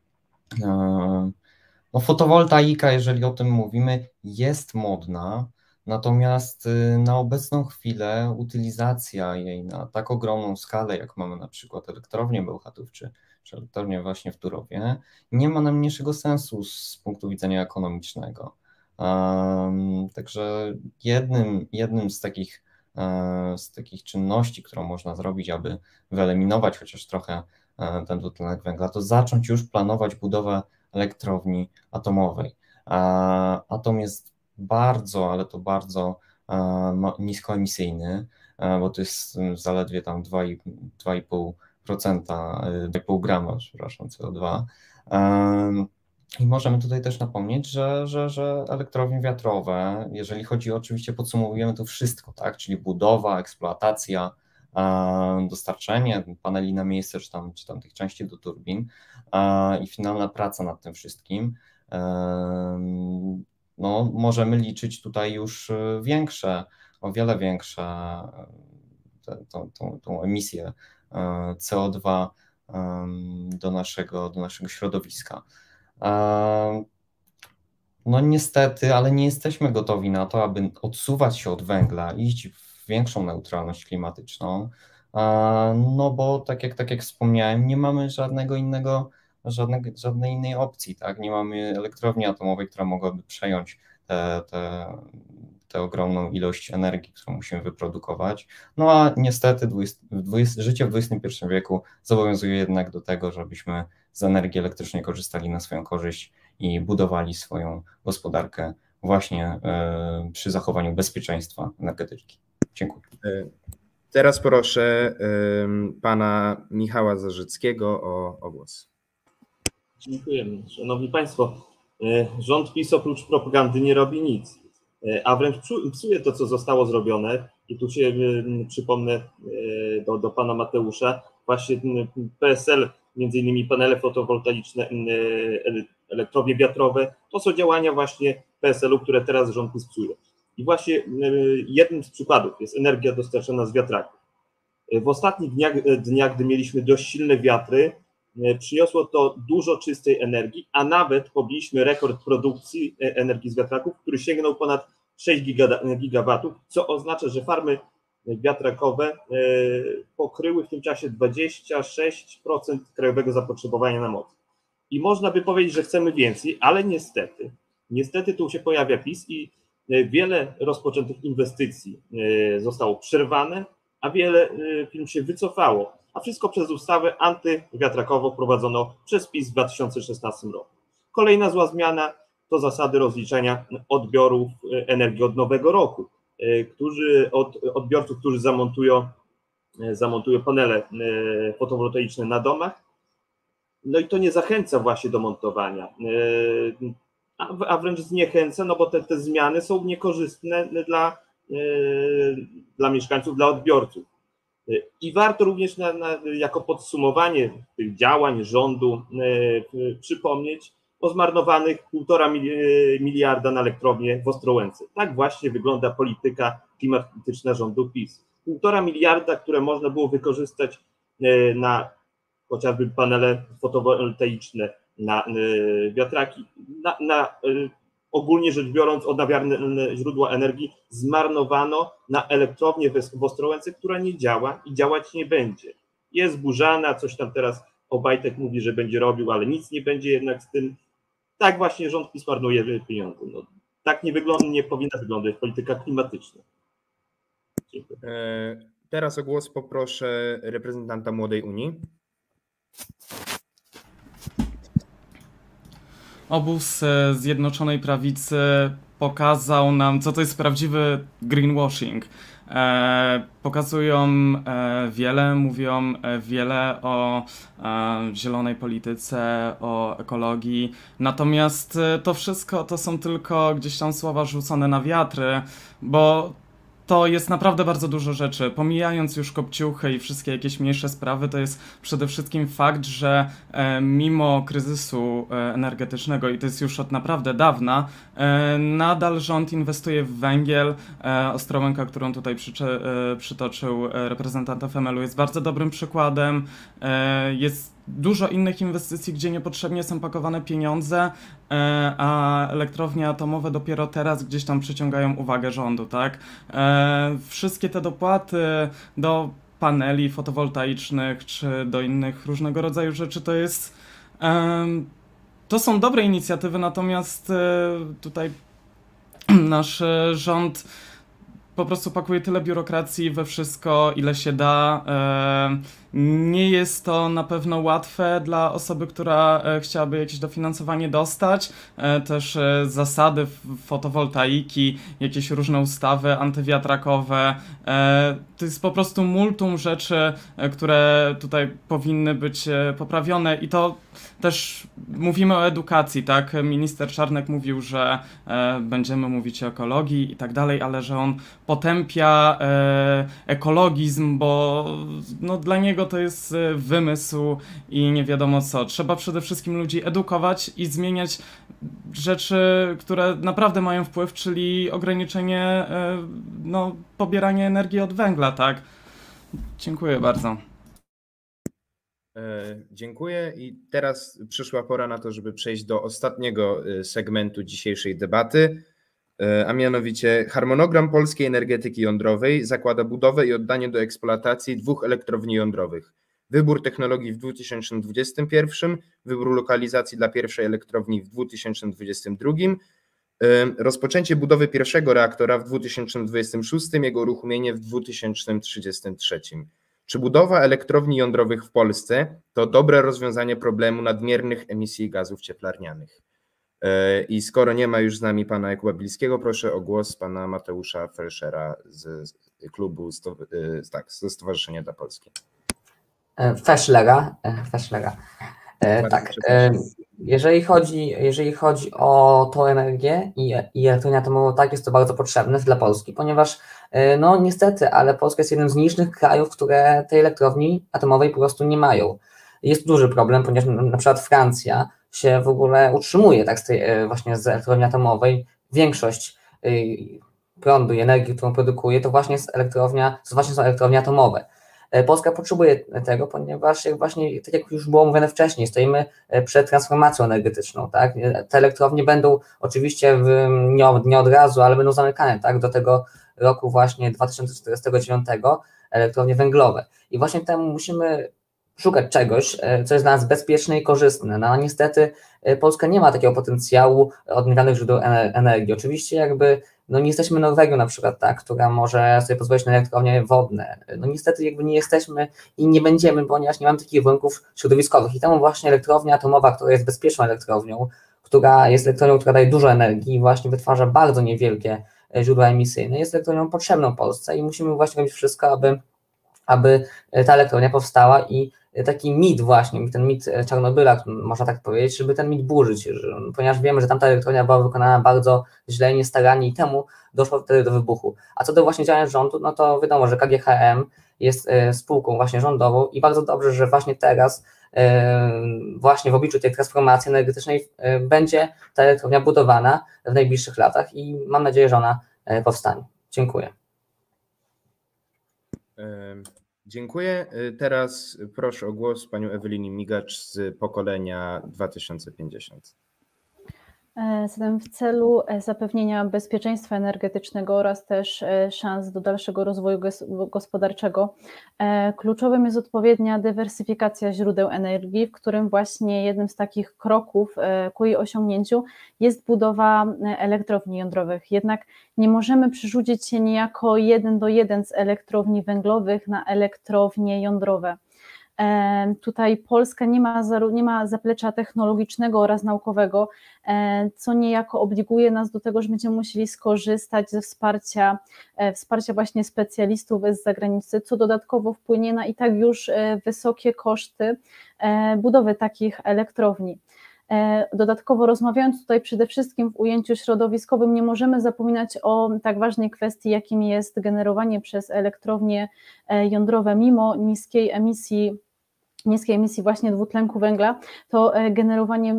No fotowoltaika, jeżeli o tym mówimy, jest modna, natomiast y, na obecną chwilę utylizacja jej na tak ogromną skalę, jak mamy na przykład elektrownię Bełchatów czy czy elektrownię właśnie w Turowie, nie ma najmniejszego sensu z punktu widzenia ekonomicznego. Um, także jednym, jednym z takich, um, z takich czynności, którą można zrobić, aby wyeliminować chociaż trochę um, ten dwutlenek węgla, to zacząć już planować budowę elektrowni atomowej. Atom jest bardzo, ale to bardzo niskoemisyjny, bo to jest zaledwie tam 2,5 procenta, 2,5 grama, przepraszam, CO2. I możemy tutaj też napomnieć, że, że, że elektrownie wiatrowe, jeżeli chodzi oczywiście, podsumowujemy to wszystko, tak, czyli budowa, eksploatacja, dostarczenie paneli na miejsce, czy tam, czy tam tych części do turbin i finalna praca nad tym wszystkim, no, możemy liczyć tutaj już większe, o wiele większe tą, tą, tą emisję CO2 do naszego, do naszego środowiska. No niestety, ale nie jesteśmy gotowi na to, aby odsuwać się od węgla, iść większą neutralność klimatyczną, no bo tak jak, tak jak wspomniałem, nie mamy żadnego innego, żadnego, żadnej innej opcji, tak? Nie mamy elektrowni atomowej, która mogłaby przejąć te, te, tę ogromną ilość energii, którą musimy wyprodukować. No a niestety 20, 20, życie w XXI wieku zobowiązuje jednak do tego, żebyśmy z energii elektrycznej korzystali na swoją korzyść i budowali swoją gospodarkę właśnie e, przy zachowaniu bezpieczeństwa energetyki. Dziękuję. E, teraz proszę pana Michała Zarzyckiego o, o głos. Dziękuję. Szanowni Państwo, e, rząd PiS oprócz propagandy nie robi nic. E, a wręcz psuje to, co zostało zrobione. I tu się przypomnę e, do, do pana Mateusza, właśnie PSL, między innymi panele fotowoltaiczne, elektrownie wiatrowe, to są działania właśnie PSL-u, które teraz rząd psuje. I właśnie jednym z przykładów jest energia dostarczana z wiatraków. E, w ostatnich dniach, dniach, gdy mieliśmy dość silne wiatry, przyniosło to dużo czystej energii, a nawet pobiliśmy rekord produkcji energii z wiatraków, który sięgnął ponad 6 gigawatów, co oznacza, że farmy wiatrakowe e, pokryły w tym czasie 26% krajowego zapotrzebowania na moc. I można by powiedzieć, że chcemy więcej, ale niestety, niestety tu się pojawia PiS i e, wiele rozpoczętych inwestycji e, zostało przerwane, a wiele firm się wycofało, a wszystko przez ustawę antywiatrakową prowadzoną przez PiS w 2016 roku. Kolejna zła zmiana to zasady rozliczenia odbiorów e, energii od nowego roku, e, którzy, od odbiorców, którzy zamontują, e, zamontują panele fotowoltaiczne na domach. No i to nie zachęca właśnie do montowania, a, wręcz zniechęca, no bo te, te zmiany są niekorzystne dla, dla mieszkańców, dla odbiorców. I warto również na, na, jako podsumowanie tych działań rządu przypomnieć, o zmarnowanych 1,5 miliarda na elektrownię w Ostrołęce. Tak właśnie wygląda polityka klimatyczna rządu PiS. 1,5 miliarda, które można było wykorzystać na chociażby panele fotowoltaiczne, na wiatraki, na, na ogólnie rzecz biorąc odnawialne źródła energii zmarnowano na elektrownię w Ostrołęce, która nie działa i działać nie będzie. Jest burzana, coś tam teraz Obajtek mówi, że będzie robił, ale nic nie będzie jednak z tym. Tak właśnie rząd PiS marnuje pieniądze. No, tak nie, wygląda, nie powinna wyglądać polityka klimatyczna. Dziękuję. Teraz o głos poproszę reprezentanta Młodej Unii. Obóz e, Zjednoczonej Prawicy pokazał nam, co to jest prawdziwy greenwashing. E, pokazują e, wiele, mówią e, wiele o e, zielonej polityce, o ekologii, natomiast e, to wszystko to są tylko gdzieś tam słowa rzucone na wiatry, bo to jest naprawdę bardzo dużo rzeczy. Pomijając już kopciuchy i wszystkie jakieś mniejsze sprawy, to jest przede wszystkim fakt, że e, mimo kryzysu e, energetycznego, i to jest już od naprawdę dawna, e, nadal rząd inwestuje w węgiel. E, Ostrołęka, którą tutaj przycze, e, przytoczył e, reprezentant FML-u, jest bardzo dobrym przykładem. E, jest dużo innych inwestycji, gdzie niepotrzebnie są pakowane pieniądze, e, a elektrownie atomowe dopiero teraz gdzieś tam przyciągają uwagę rządu, tak? E, Wszystkie te dopłaty do paneli fotowoltaicznych czy do innych różnego rodzaju rzeczy to jest. To są dobre inicjatywy, natomiast e, tutaj nasz rząd po prostu pakuje tyle biurokracji we wszystko, ile się da. Nie jest to na pewno łatwe dla osoby, która e, chciałaby jakieś dofinansowanie dostać. E, Też e, zasady fotowoltaiki, jakieś różne ustawy antywiatrakowe. To jest po prostu multum rzeczy, które tutaj powinny być poprawione i to też mówimy o edukacji, tak? Minister Czarnek mówił, że będziemy mówić o ekologii i tak dalej, ale że on potępia ekologizm, bo no, dla niego to jest e, wymysł i nie wiadomo co. Trzeba przede wszystkim ludzi edukować i zmieniać rzeczy, które naprawdę mają wpływ, czyli ograniczenie e, no, pobierania energii od węgla, tak? Dziękuję bardzo. E, Dziękuję i teraz przyszła pora na to, żeby przejść do ostatniego e, segmentu dzisiejszej debaty, a mianowicie harmonogram polskiej energetyki jądrowej zakłada budowę i oddanie do eksploatacji dwóch elektrowni jądrowych. Wybór technologii w 2021, wybór lokalizacji dla pierwszej elektrowni w 2022, e, rozpoczęcie budowy pierwszego reaktora w 2026, jego uruchomienie w 2033. Czy budowa elektrowni jądrowych w Polsce to dobre rozwiązanie problemu nadmiernych emisji gazów cieplarnianych? E, I skoro nie ma już z nami pana Jakuba Bilskiego, proszę o głos pana Mateusza Felszera z z klubu sto, e, tak, ze Stowarzyszenia dla Polski. Feschlera, Feschlera. E, Tak, jeżeli chodzi, jeżeli chodzi o tą energię i, i elektrownię atomową, tak jest to bardzo potrzebne dla Polski, ponieważ no niestety, ale Polska jest jednym z nielicznych krajów, które tej elektrowni atomowej po prostu nie mają. Jest duży problem, ponieważ na przykład Francja się w ogóle utrzymuje tak z tej e, właśnie z elektrowni atomowej. Większość e, prądu i energii, którą produkuje, to właśnie jest elektrownia, to właśnie są elektrownie atomowe. E, Polska potrzebuje tego, ponieważ jak właśnie, tak jak już było mówione wcześniej, stoimy przed transformacją energetyczną, tak? Te elektrownie będą oczywiście w, nie, od, nie od razu, ale będą zamykane, tak? Do tego roku właśnie 2049 elektrownie węglowe. I właśnie temu musimy szukać czegoś, e, co jest dla nas bezpieczne i korzystne. No niestety e, Polska nie ma takiego potencjału odnawialnych źródeł ener- energii. Oczywiście jakby no nie jesteśmy Norwegią na przykład, tak, która może sobie pozwolić na elektrownie wodne. No niestety jakby nie jesteśmy i nie będziemy, ponieważ nie mamy takich warunków środowiskowych i temu właśnie elektrownia atomowa, która jest bezpieczną elektrownią, która jest elektrownią, która daje dużo energii i właśnie wytwarza bardzo niewielkie e, źródła emisyjne, jest elektrownią potrzebną Polsce i musimy właśnie robić wszystko, aby aby ta elektrownia powstała i taki mit właśnie, ten mit Czarnobyla, można tak powiedzieć, żeby ten mit burzyć, ponieważ wiemy, że tamta elektrownia była wykonana bardzo źle, niestarannie i temu doszło wtedy do wybuchu. A co do właśnie działania rządu, no to wiadomo, że KGHM jest spółką właśnie rządową i bardzo dobrze, że właśnie teraz właśnie w obliczu tej transformacji energetycznej będzie ta elektrownia budowana w najbliższych latach i mam nadzieję, że ona powstanie. Dziękuję. Dziękuję. Teraz proszę o głos panią Ewelinę Migacz z pokolenia 2050. E, zatem w celu e, zapewnienia bezpieczeństwa energetycznego oraz też e, szans do dalszego rozwoju gospodarczego, kluczowym jest odpowiednia dywersyfikacja źródeł energii, w którym właśnie jednym z takich kroków ku jej osiągnięciu jest budowa elektrowni jądrowych. Jednak nie możemy przerzucić się niejako jeden do jeden z elektrowni węglowych na elektrownie jądrowe. Tutaj Polska nie ma, nie ma zaplecza technologicznego oraz naukowego, co niejako obliguje nas do tego, że będziemy musieli skorzystać ze wsparcia, e, wsparcia właśnie specjalistów z zagranicy, co dodatkowo wpłynie na i tak już e, wysokie koszty e, budowy takich elektrowni. Dodatkowo rozmawiając tutaj przede wszystkim w ujęciu środowiskowym, nie możemy zapominać o tak ważnej kwestii, jakim jest generowanie przez elektrownie jądrowe, mimo niskiej emisji niskiej emisji właśnie dwutlenku węgla, to e, generowanie,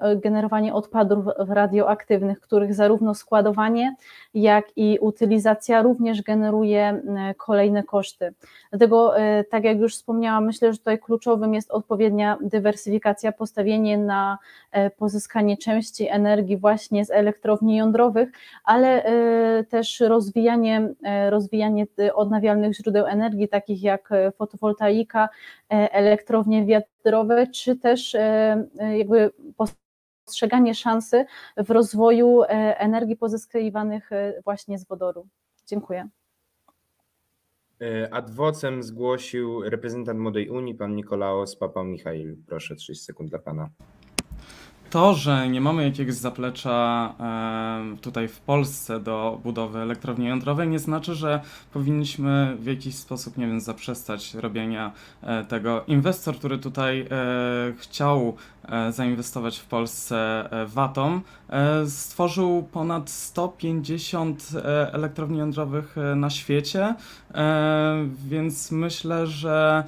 e, generowanie odpadów radioaktywnych, których zarówno składowanie, jak i utylizacja również generuje kolejne koszty. Dlatego, e, tak jak już wspomniałam, myślę, że tutaj kluczowym jest odpowiednia dywersyfikacja, postawienie na pozyskanie części energii właśnie z elektrowni jądrowych, ale też rozwijanie, rozwijanie odnawialnych źródeł energii, takich jak fotowoltaika, elektrownie wiatrowe, czy też e, e, jakby postrzeganie szansy w rozwoju e, energii pozyskiwanych właśnie z wodoru. Dziękuję. Adwocem zgłosił reprezentant Młodej Unii, pan Nikolaos Papa Michail. Proszę, 30 sekund dla pana. To, że nie mamy jakiegoś zaplecza tutaj w Polsce do budowy elektrowni jądrowej, nie znaczy, że powinniśmy w jakiś sposób, nie wiem, zaprzestać robienia e, tego. Inwestor, który tutaj e, chciał e, zainwestować w Polsce w Atom, stworzył ponad 150 elektrowni jądrowych na świecie, więc myślę, że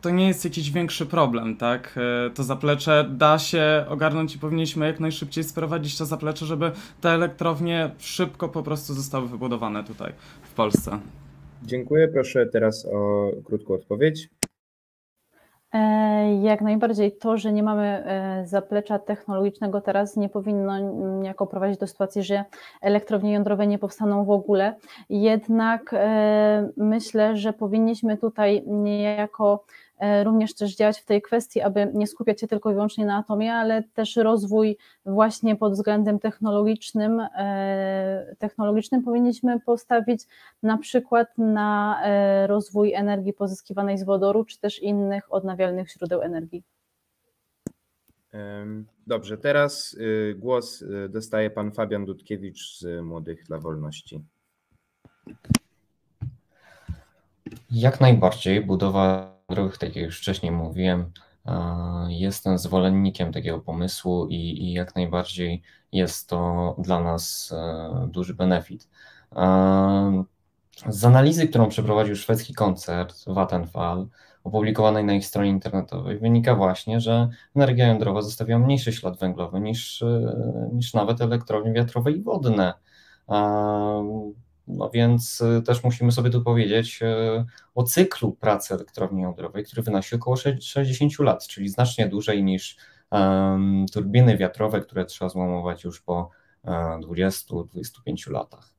to nie jest jakiś większy problem, tak? E, to zaplecze da się ogarnąć i powinniśmy jak najszybciej sprowadzić to zaplecze, żeby te elektrownie szybko po prostu zostały wybudowane tutaj w Polsce. Dziękuję. Proszę teraz o krótką odpowiedź. E, jak najbardziej to, że nie mamy e, zaplecza technologicznego teraz nie powinno niejako prowadzić do sytuacji, że elektrownie jądrowe nie powstaną w ogóle. Jednak myślę, że powinniśmy tutaj niejako również też działać w tej kwestii, aby nie skupiać się tylko i wyłącznie na atomie, ale też rozwój właśnie pod względem technologicznym, e, technologicznym powinniśmy postawić na przykład na e, rozwój energii pozyskiwanej z wodoru, czy też innych odnawialnych źródeł energii. Dobrze, teraz y, głos y, dostaje pan Fabian Dudkiewicz z Młodych dla Wolności. Jak najbardziej budowa drogi, tak jak już wcześniej mówiłem, jestem zwolennikiem takiego pomysłu i, i jak najbardziej jest to dla nas e, duży benefit. Z analizy, którą przeprowadził szwedzki koncert Vattenfall, opublikowanej na ich stronie internetowej, wynika właśnie, że energia jądrowa zostawia mniejszy ślad węglowy niż, e, niż nawet elektrownie wiatrowe i wodne. No więc y, też musimy sobie tu powiedzieć y, o cyklu pracy elektrowni jądrowej, który wynosi około 60 lat, czyli znacznie dłużej niż turbiny wiatrowe, które trzeba złamować już po 20-25 latach.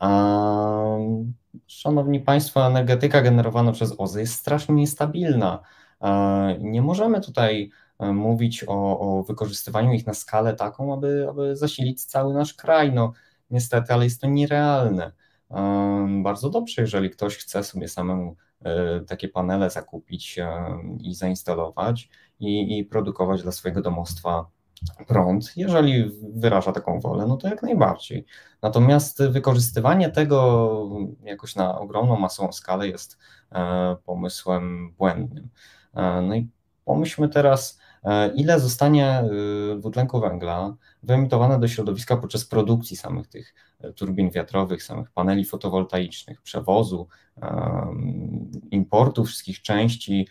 Um, szanowni Państwo, energetyka generowana przez OZE jest strasznie niestabilna. Um, nie możemy tutaj mówić o, o, wykorzystywaniu ich na skalę taką, aby, aby zasilić cały nasz kraj. No, niestety, ale jest to nierealne bardzo dobrze, jeżeli ktoś chce sobie samemu e, takie panele zakupić i zainstalować i, i produkować dla swojego domostwa prąd, jeżeli wyraża taką wolę, no to jak najbardziej. Natomiast wykorzystywanie tego jakoś na ogromną masową skalę jest e, pomysłem błędnym. E, no i pomyślmy teraz, e, ile zostanie dwutlenku węgla wyemitowane do środowiska podczas produkcji samych tych turbin wiatrowych, samych paneli fotowoltaicznych, przewozu, importu wszystkich części,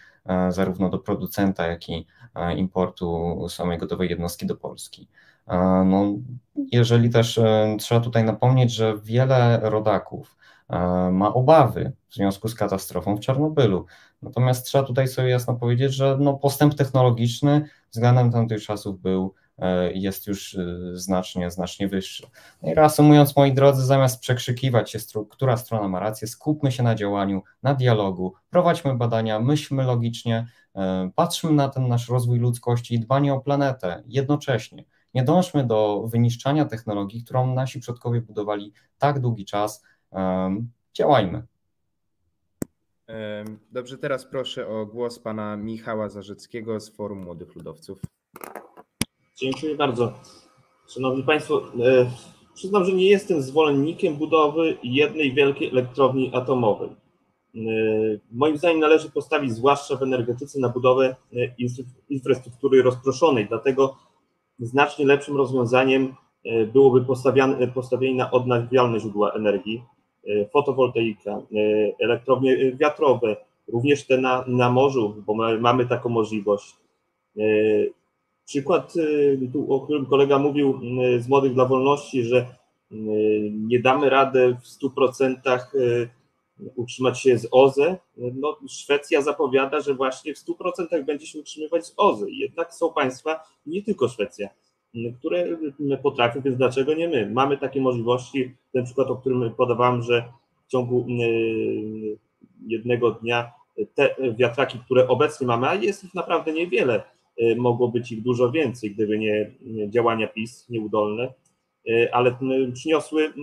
zarówno do producenta, jak i importu samej gotowej jednostki do Polski. No, jeżeli też e, trzeba tutaj napomnieć, że wiele rodaków e, ma obawy w związku z katastrofą w Czarnobylu. Natomiast trzeba tutaj sobie jasno powiedzieć, że no postęp technologiczny względem tamtych czasów był e, jest już znacznie, znacznie wyższy. No i reasumując, moi drodzy, zamiast przekrzykiwać się, która strona ma rację, skupmy się na działaniu, na dialogu, prowadźmy badania, myślmy logicznie, patrzmy na ten nasz rozwój ludzkości i dbanie o planetę jednocześnie. Nie dążmy do wyniszczania technologii, którą nasi przodkowie budowali tak długi czas. Działajmy. Dobrze, teraz proszę o głos pana Michała Zarzyckiego z Forum Młodych Ludowców. Dziękuję bardzo. Szanowni Państwo, e, przyznam, że nie jestem zwolennikiem budowy jednej wielkiej elektrowni atomowej. E, moim zdaniem należy postawić, zwłaszcza w energetyce, na budowę e, infrastruktury rozproszonej, dlatego znacznie lepszym rozwiązaniem byłoby postawienie na odnawialne źródła energii, fotowoltaika, e, elektrownie wiatrowe, również te na, na morzu, bo mamy taką możliwość. Przykład, o którym kolega mówił z Młodych dla Wolności, że nie damy rady w 100% utrzymać się z OZE. No, Szwecja zapowiada, że właśnie w 100% będzie się utrzymywać z OZE. Jednak są państwa, nie tylko Szwecja, które potrafią, więc dlaczego nie my? Mamy takie możliwości. Ten przykład, o którym podawałem, że w ciągu y, jednego dnia te wiatraki, które obecnie mamy, a jest ich naprawdę niewiele, y, mogło być ich dużo więcej, gdyby nie działania PiS nieudolne, E, ale przyniosły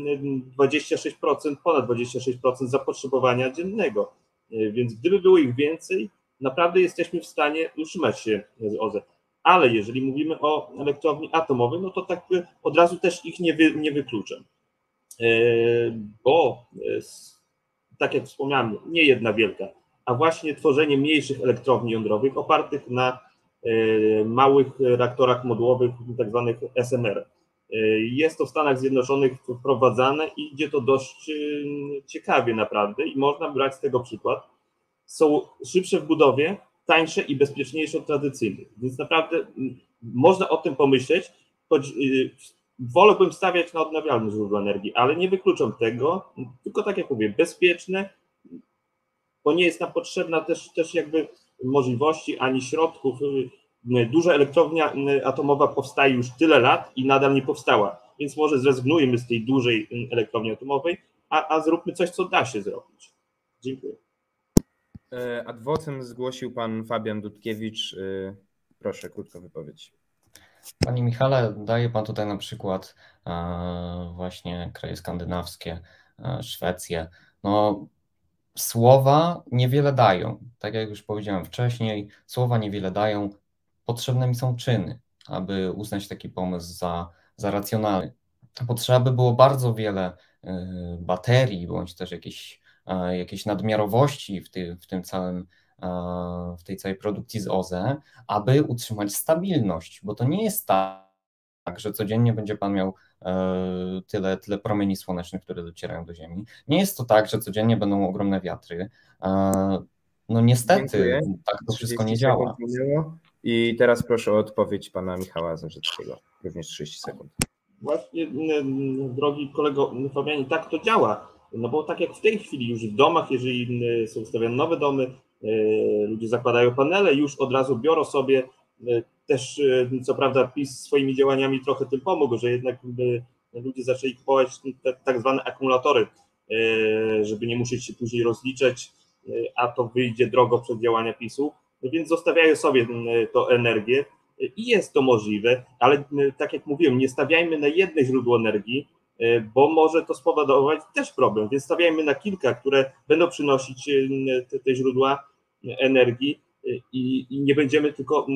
26%, ponad 26% zapotrzebowania dziennego. Więc gdyby było ich więcej, naprawdę jesteśmy w stanie utrzymać się z OZE. Ale jeżeli mówimy o elektrowni atomowej, no to tak od razu też ich nie, wy, nie wykluczam. E, bo tak jak wspomniałem, nie jedna wielka, a właśnie tworzenie mniejszych elektrowni jądrowych opartych na małych reaktorach modułowych, tak zwanych SMR. Jest to w Stanach Zjednoczonych wprowadzane i idzie to dość ciekawie naprawdę i można brać z tego przykład. Są szybsze w budowie, tańsze i bezpieczniejsze od tradycyjnych, więc naprawdę mm, można o tym pomyśleć, choć y, wolałbym stawiać na odnawialne źródła energii, ale nie wykluczam tego, tylko tak jak mówię, bezpieczne, bo nie jest nam potrzebna też, też jakby możliwości ani środków. Y, Duża elektrownia atomowa powstaje już tyle lat i nadal nie powstała, więc może zrezygnujmy z tej dużej elektrowni atomowej, a, a zróbmy coś, co da się zrobić. Dziękuję. E, adwocem zgłosił pan Fabian Dudkiewicz. E, proszę, krótko wypowiedź. Panie Michale, daje Pan tutaj na przykład e, właśnie kraje skandynawskie, Szwecję. No, słowa niewiele dają. Tak jak już powiedziałem wcześniej, słowa niewiele dają, potrzebne mi są czyny, aby uznać taki pomysł za, za racjonalny. Potrzeba by było bardzo wiele baterii, bądź też jakieś, jakieś nadmiarowości w, ty, w tym całym, w tej całej produkcji z OZE, aby utrzymać stabilność, bo to nie jest tak, że codziennie będzie Pan miał e, tyle, tyle promieni słonecznych, które docierają do Ziemi. Nie jest to tak, że codziennie będą ogromne wiatry. No niestety, Dziękuję. tak to wszystko nie działa. I teraz proszę o odpowiedź pana Michała Zarzyckiego, również 30 sekund. Właśnie, drogi kolego Fabianie, tak to działa. No bo tak jak w tej chwili już w domach, jeżeli są ustawiane nowe domy, e, ludzie zakładają panele, już od razu biorą sobie, e, też co prawda PiS swoimi działaniami trochę tym pomógł, że jednak ludzie zaczęli kupować tak zwane akumulatory, żeby nie musieć się później rozliczać, a to wyjdzie drogo przed działania PiSu. Więc zostawiają sobie tą energię i jest to możliwe, ale tak jak mówiłem, nie stawiajmy na jedno źródło energii, bo może to spowodować też problem, więc stawiajmy na kilka, które będą przynosić te, te źródła energii e, i, i, nie będziemy tylko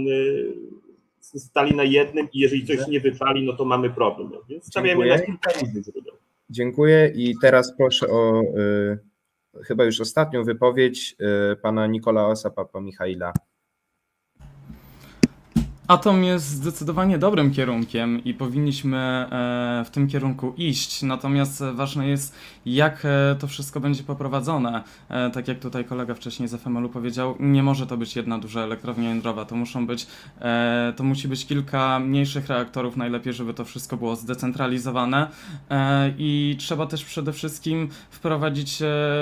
stali na jednym i jeżeli coś nie wypali, no to mamy problem. Więc stawiamy na kilka różnych źródeł. Dziękuję i teraz proszę o y, chyba już ostatnią wypowiedź y, pana Nikolaosa Papa Michaila. Atom jest zdecydowanie dobrym kierunkiem i powinniśmy e, w tym kierunku iść. Natomiast ważne jest, jak e, to wszystko będzie poprowadzone. E, tak jak tutaj kolega wcześniej z FML-u powiedział, nie może to być jedna duża elektrownia jądrowa. To muszą być, to musi być kilka mniejszych reaktorów, najlepiej, żeby to wszystko było zdecentralizowane. I trzeba też przede wszystkim wprowadzić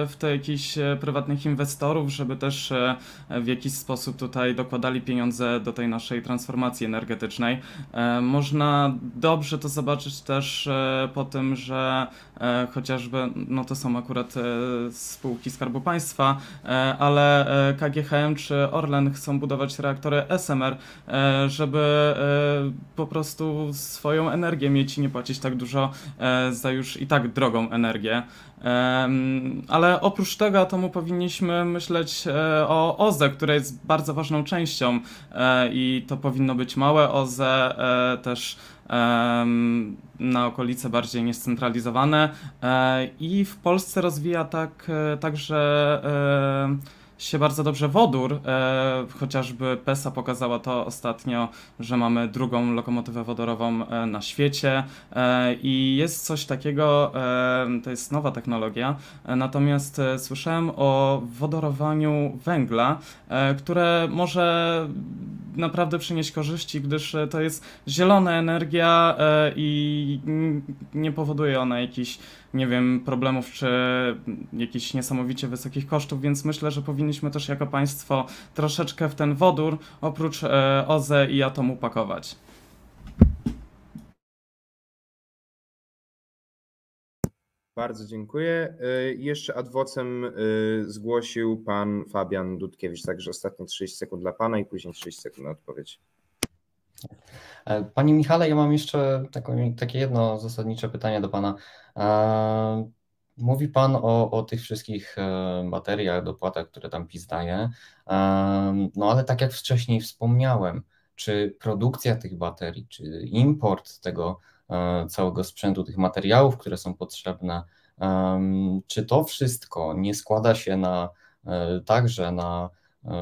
w to jakichś prywatnych inwestorów, żeby też w jakiś sposób tutaj dokładali pieniądze do tej naszej transformacji transformacji energetycznej. E, można dobrze to zobaczyć też e, po tym, że e, chociażby, no to są akurat spółki Skarbu Państwa, ale KGHM czy Orlen chcą budować reaktory SMR, żeby po prostu swoją energię mieć i nie płacić tak dużo za już i tak drogą energię. Ale oprócz tego atomu powinniśmy myśleć o OZE, które jest bardzo ważną częścią i to powinno być małe OZE, e, też na okolice bardziej niescentralizowane. E, i w Polsce rozwija tak e, także się bardzo dobrze wodór. E, chociażby PESA pokazała to ostatnio, że mamy drugą lokomotywę wodorową e, na świecie e, i jest coś takiego, e, to jest nowa technologia, e, natomiast e, słyszałem o wodorowaniu węgla, które może naprawdę przynieść korzyści, gdyż to jest zielona energia i nie powoduje ona jakichś nie wiem, problemów czy jakichś niesamowicie wysokich kosztów, więc myślę, że powinniśmy też jako państwo troszeczkę w ten wodór oprócz e, OZE i atomu pakować. Bardzo dziękuję. E, jeszcze adwocem e, zgłosił pan Fabian Dudkiewicz, także ostatnie 30 sekund dla pana i później 30 sekund na odpowiedź. E, Panie Michale, ja mam jeszcze takie jedno zasadnicze pytanie do Pana. E, mówi Pan o, o tych wszystkich e, bateriach, dopłatach, które tam PiS daje, no ale tak jak wcześniej wspomniałem, czy produkcja tych baterii, czy import tego całego sprzętu, tych materiałów, które są potrzebne, czy to wszystko nie składa się na, także na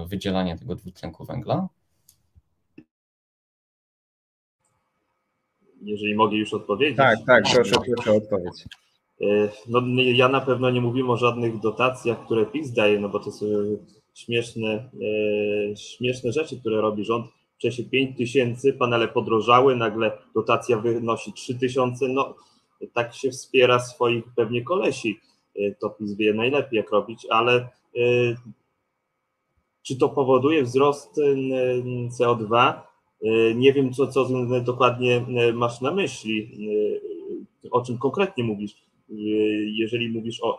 wydzielanie tego dwutlenku węgla? Jeżeli mogę już odpowiedzieć. Tak, tak, proszę, proszę o odpowiedź. E, no, ja na pewno nie mówimy o żadnych dotacjach, które PiS daje, no bo to są śmieszne, e, śmieszne rzeczy, które robi rząd. Wcześniej 5 tysięcy, panele podrożały, nagle dotacja wynosi 3 tysiące, no tak się wspiera swoich pewnie kolesi. E, to PiS wie najlepiej jak robić, ale czy to powoduje wzrost CO2? E, nie wiem, co, co dokładnie e, masz na myśli, e, o czym konkretnie mówisz. Jeżeli mówisz o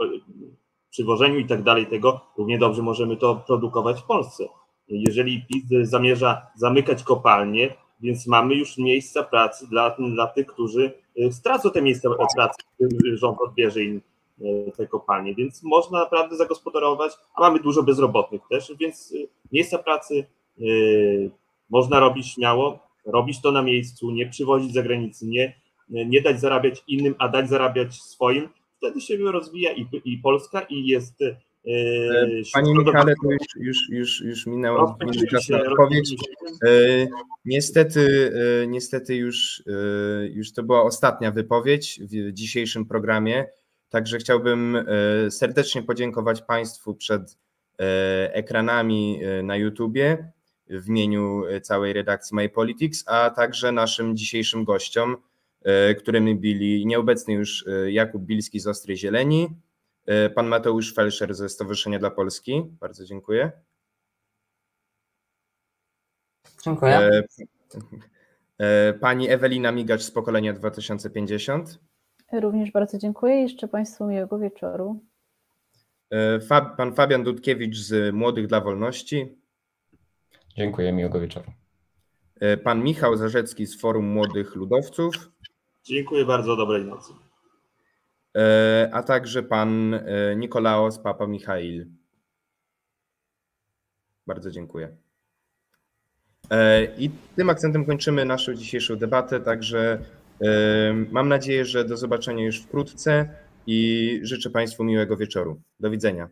przywożeniu i tak dalej tego, równie dobrze możemy to produkować w Polsce. Jeżeli PiS zamierza zamykać kopalnie, więc mamy już miejsca pracy dla, dla tych, którzy stracą te miejsca pracy, rząd odbierze im te kopalnie, więc można naprawdę zagospodarować, a mamy dużo bezrobotnych też, więc miejsca pracy można robić śmiało, robić to na miejscu, nie przywozić z zagranicy, nie, nie dać zarabiać innym, a dać zarabiać swoim. Wtedy się rozwija i, i Polska, i jest. Yy, Panie Michale, to już, już, już, już minęło czas na odpowiedź. Yy, niestety, niestety już, już to była ostatnia wypowiedź w dzisiejszym programie, także chciałbym serdecznie podziękować Państwu przed ekranami na YouTubie w imieniu e, całej redakcji My Politics, a także naszym dzisiejszym gościom, e, którymi byli nieobecny już e, Jakub Bilski z Ostrej Zieleni, pan Mateusz Felszer ze Stowarzyszenia dla Polski. Bardzo dziękuję. Dziękuję. Pani Ewelina Migacz z pokolenia 2050. Również bardzo dziękuję. Jeszcze Państwu miłego wieczoru. Pan Fabian Dudkiewicz z Młodych dla Wolności. Dziękuję, miłego wieczoru. E, pan Michał Zarzecki z Forum Młodych Ludowców. Dziękuję bardzo, dobrej nocy. E, a także pan e, Nikolaos Papa Michail. Bardzo dziękuję. I tym akcentem kończymy naszą dzisiejszą debatę, także mam nadzieję, że do zobaczenia już wkrótce i życzę Państwu miłego wieczoru. Do widzenia.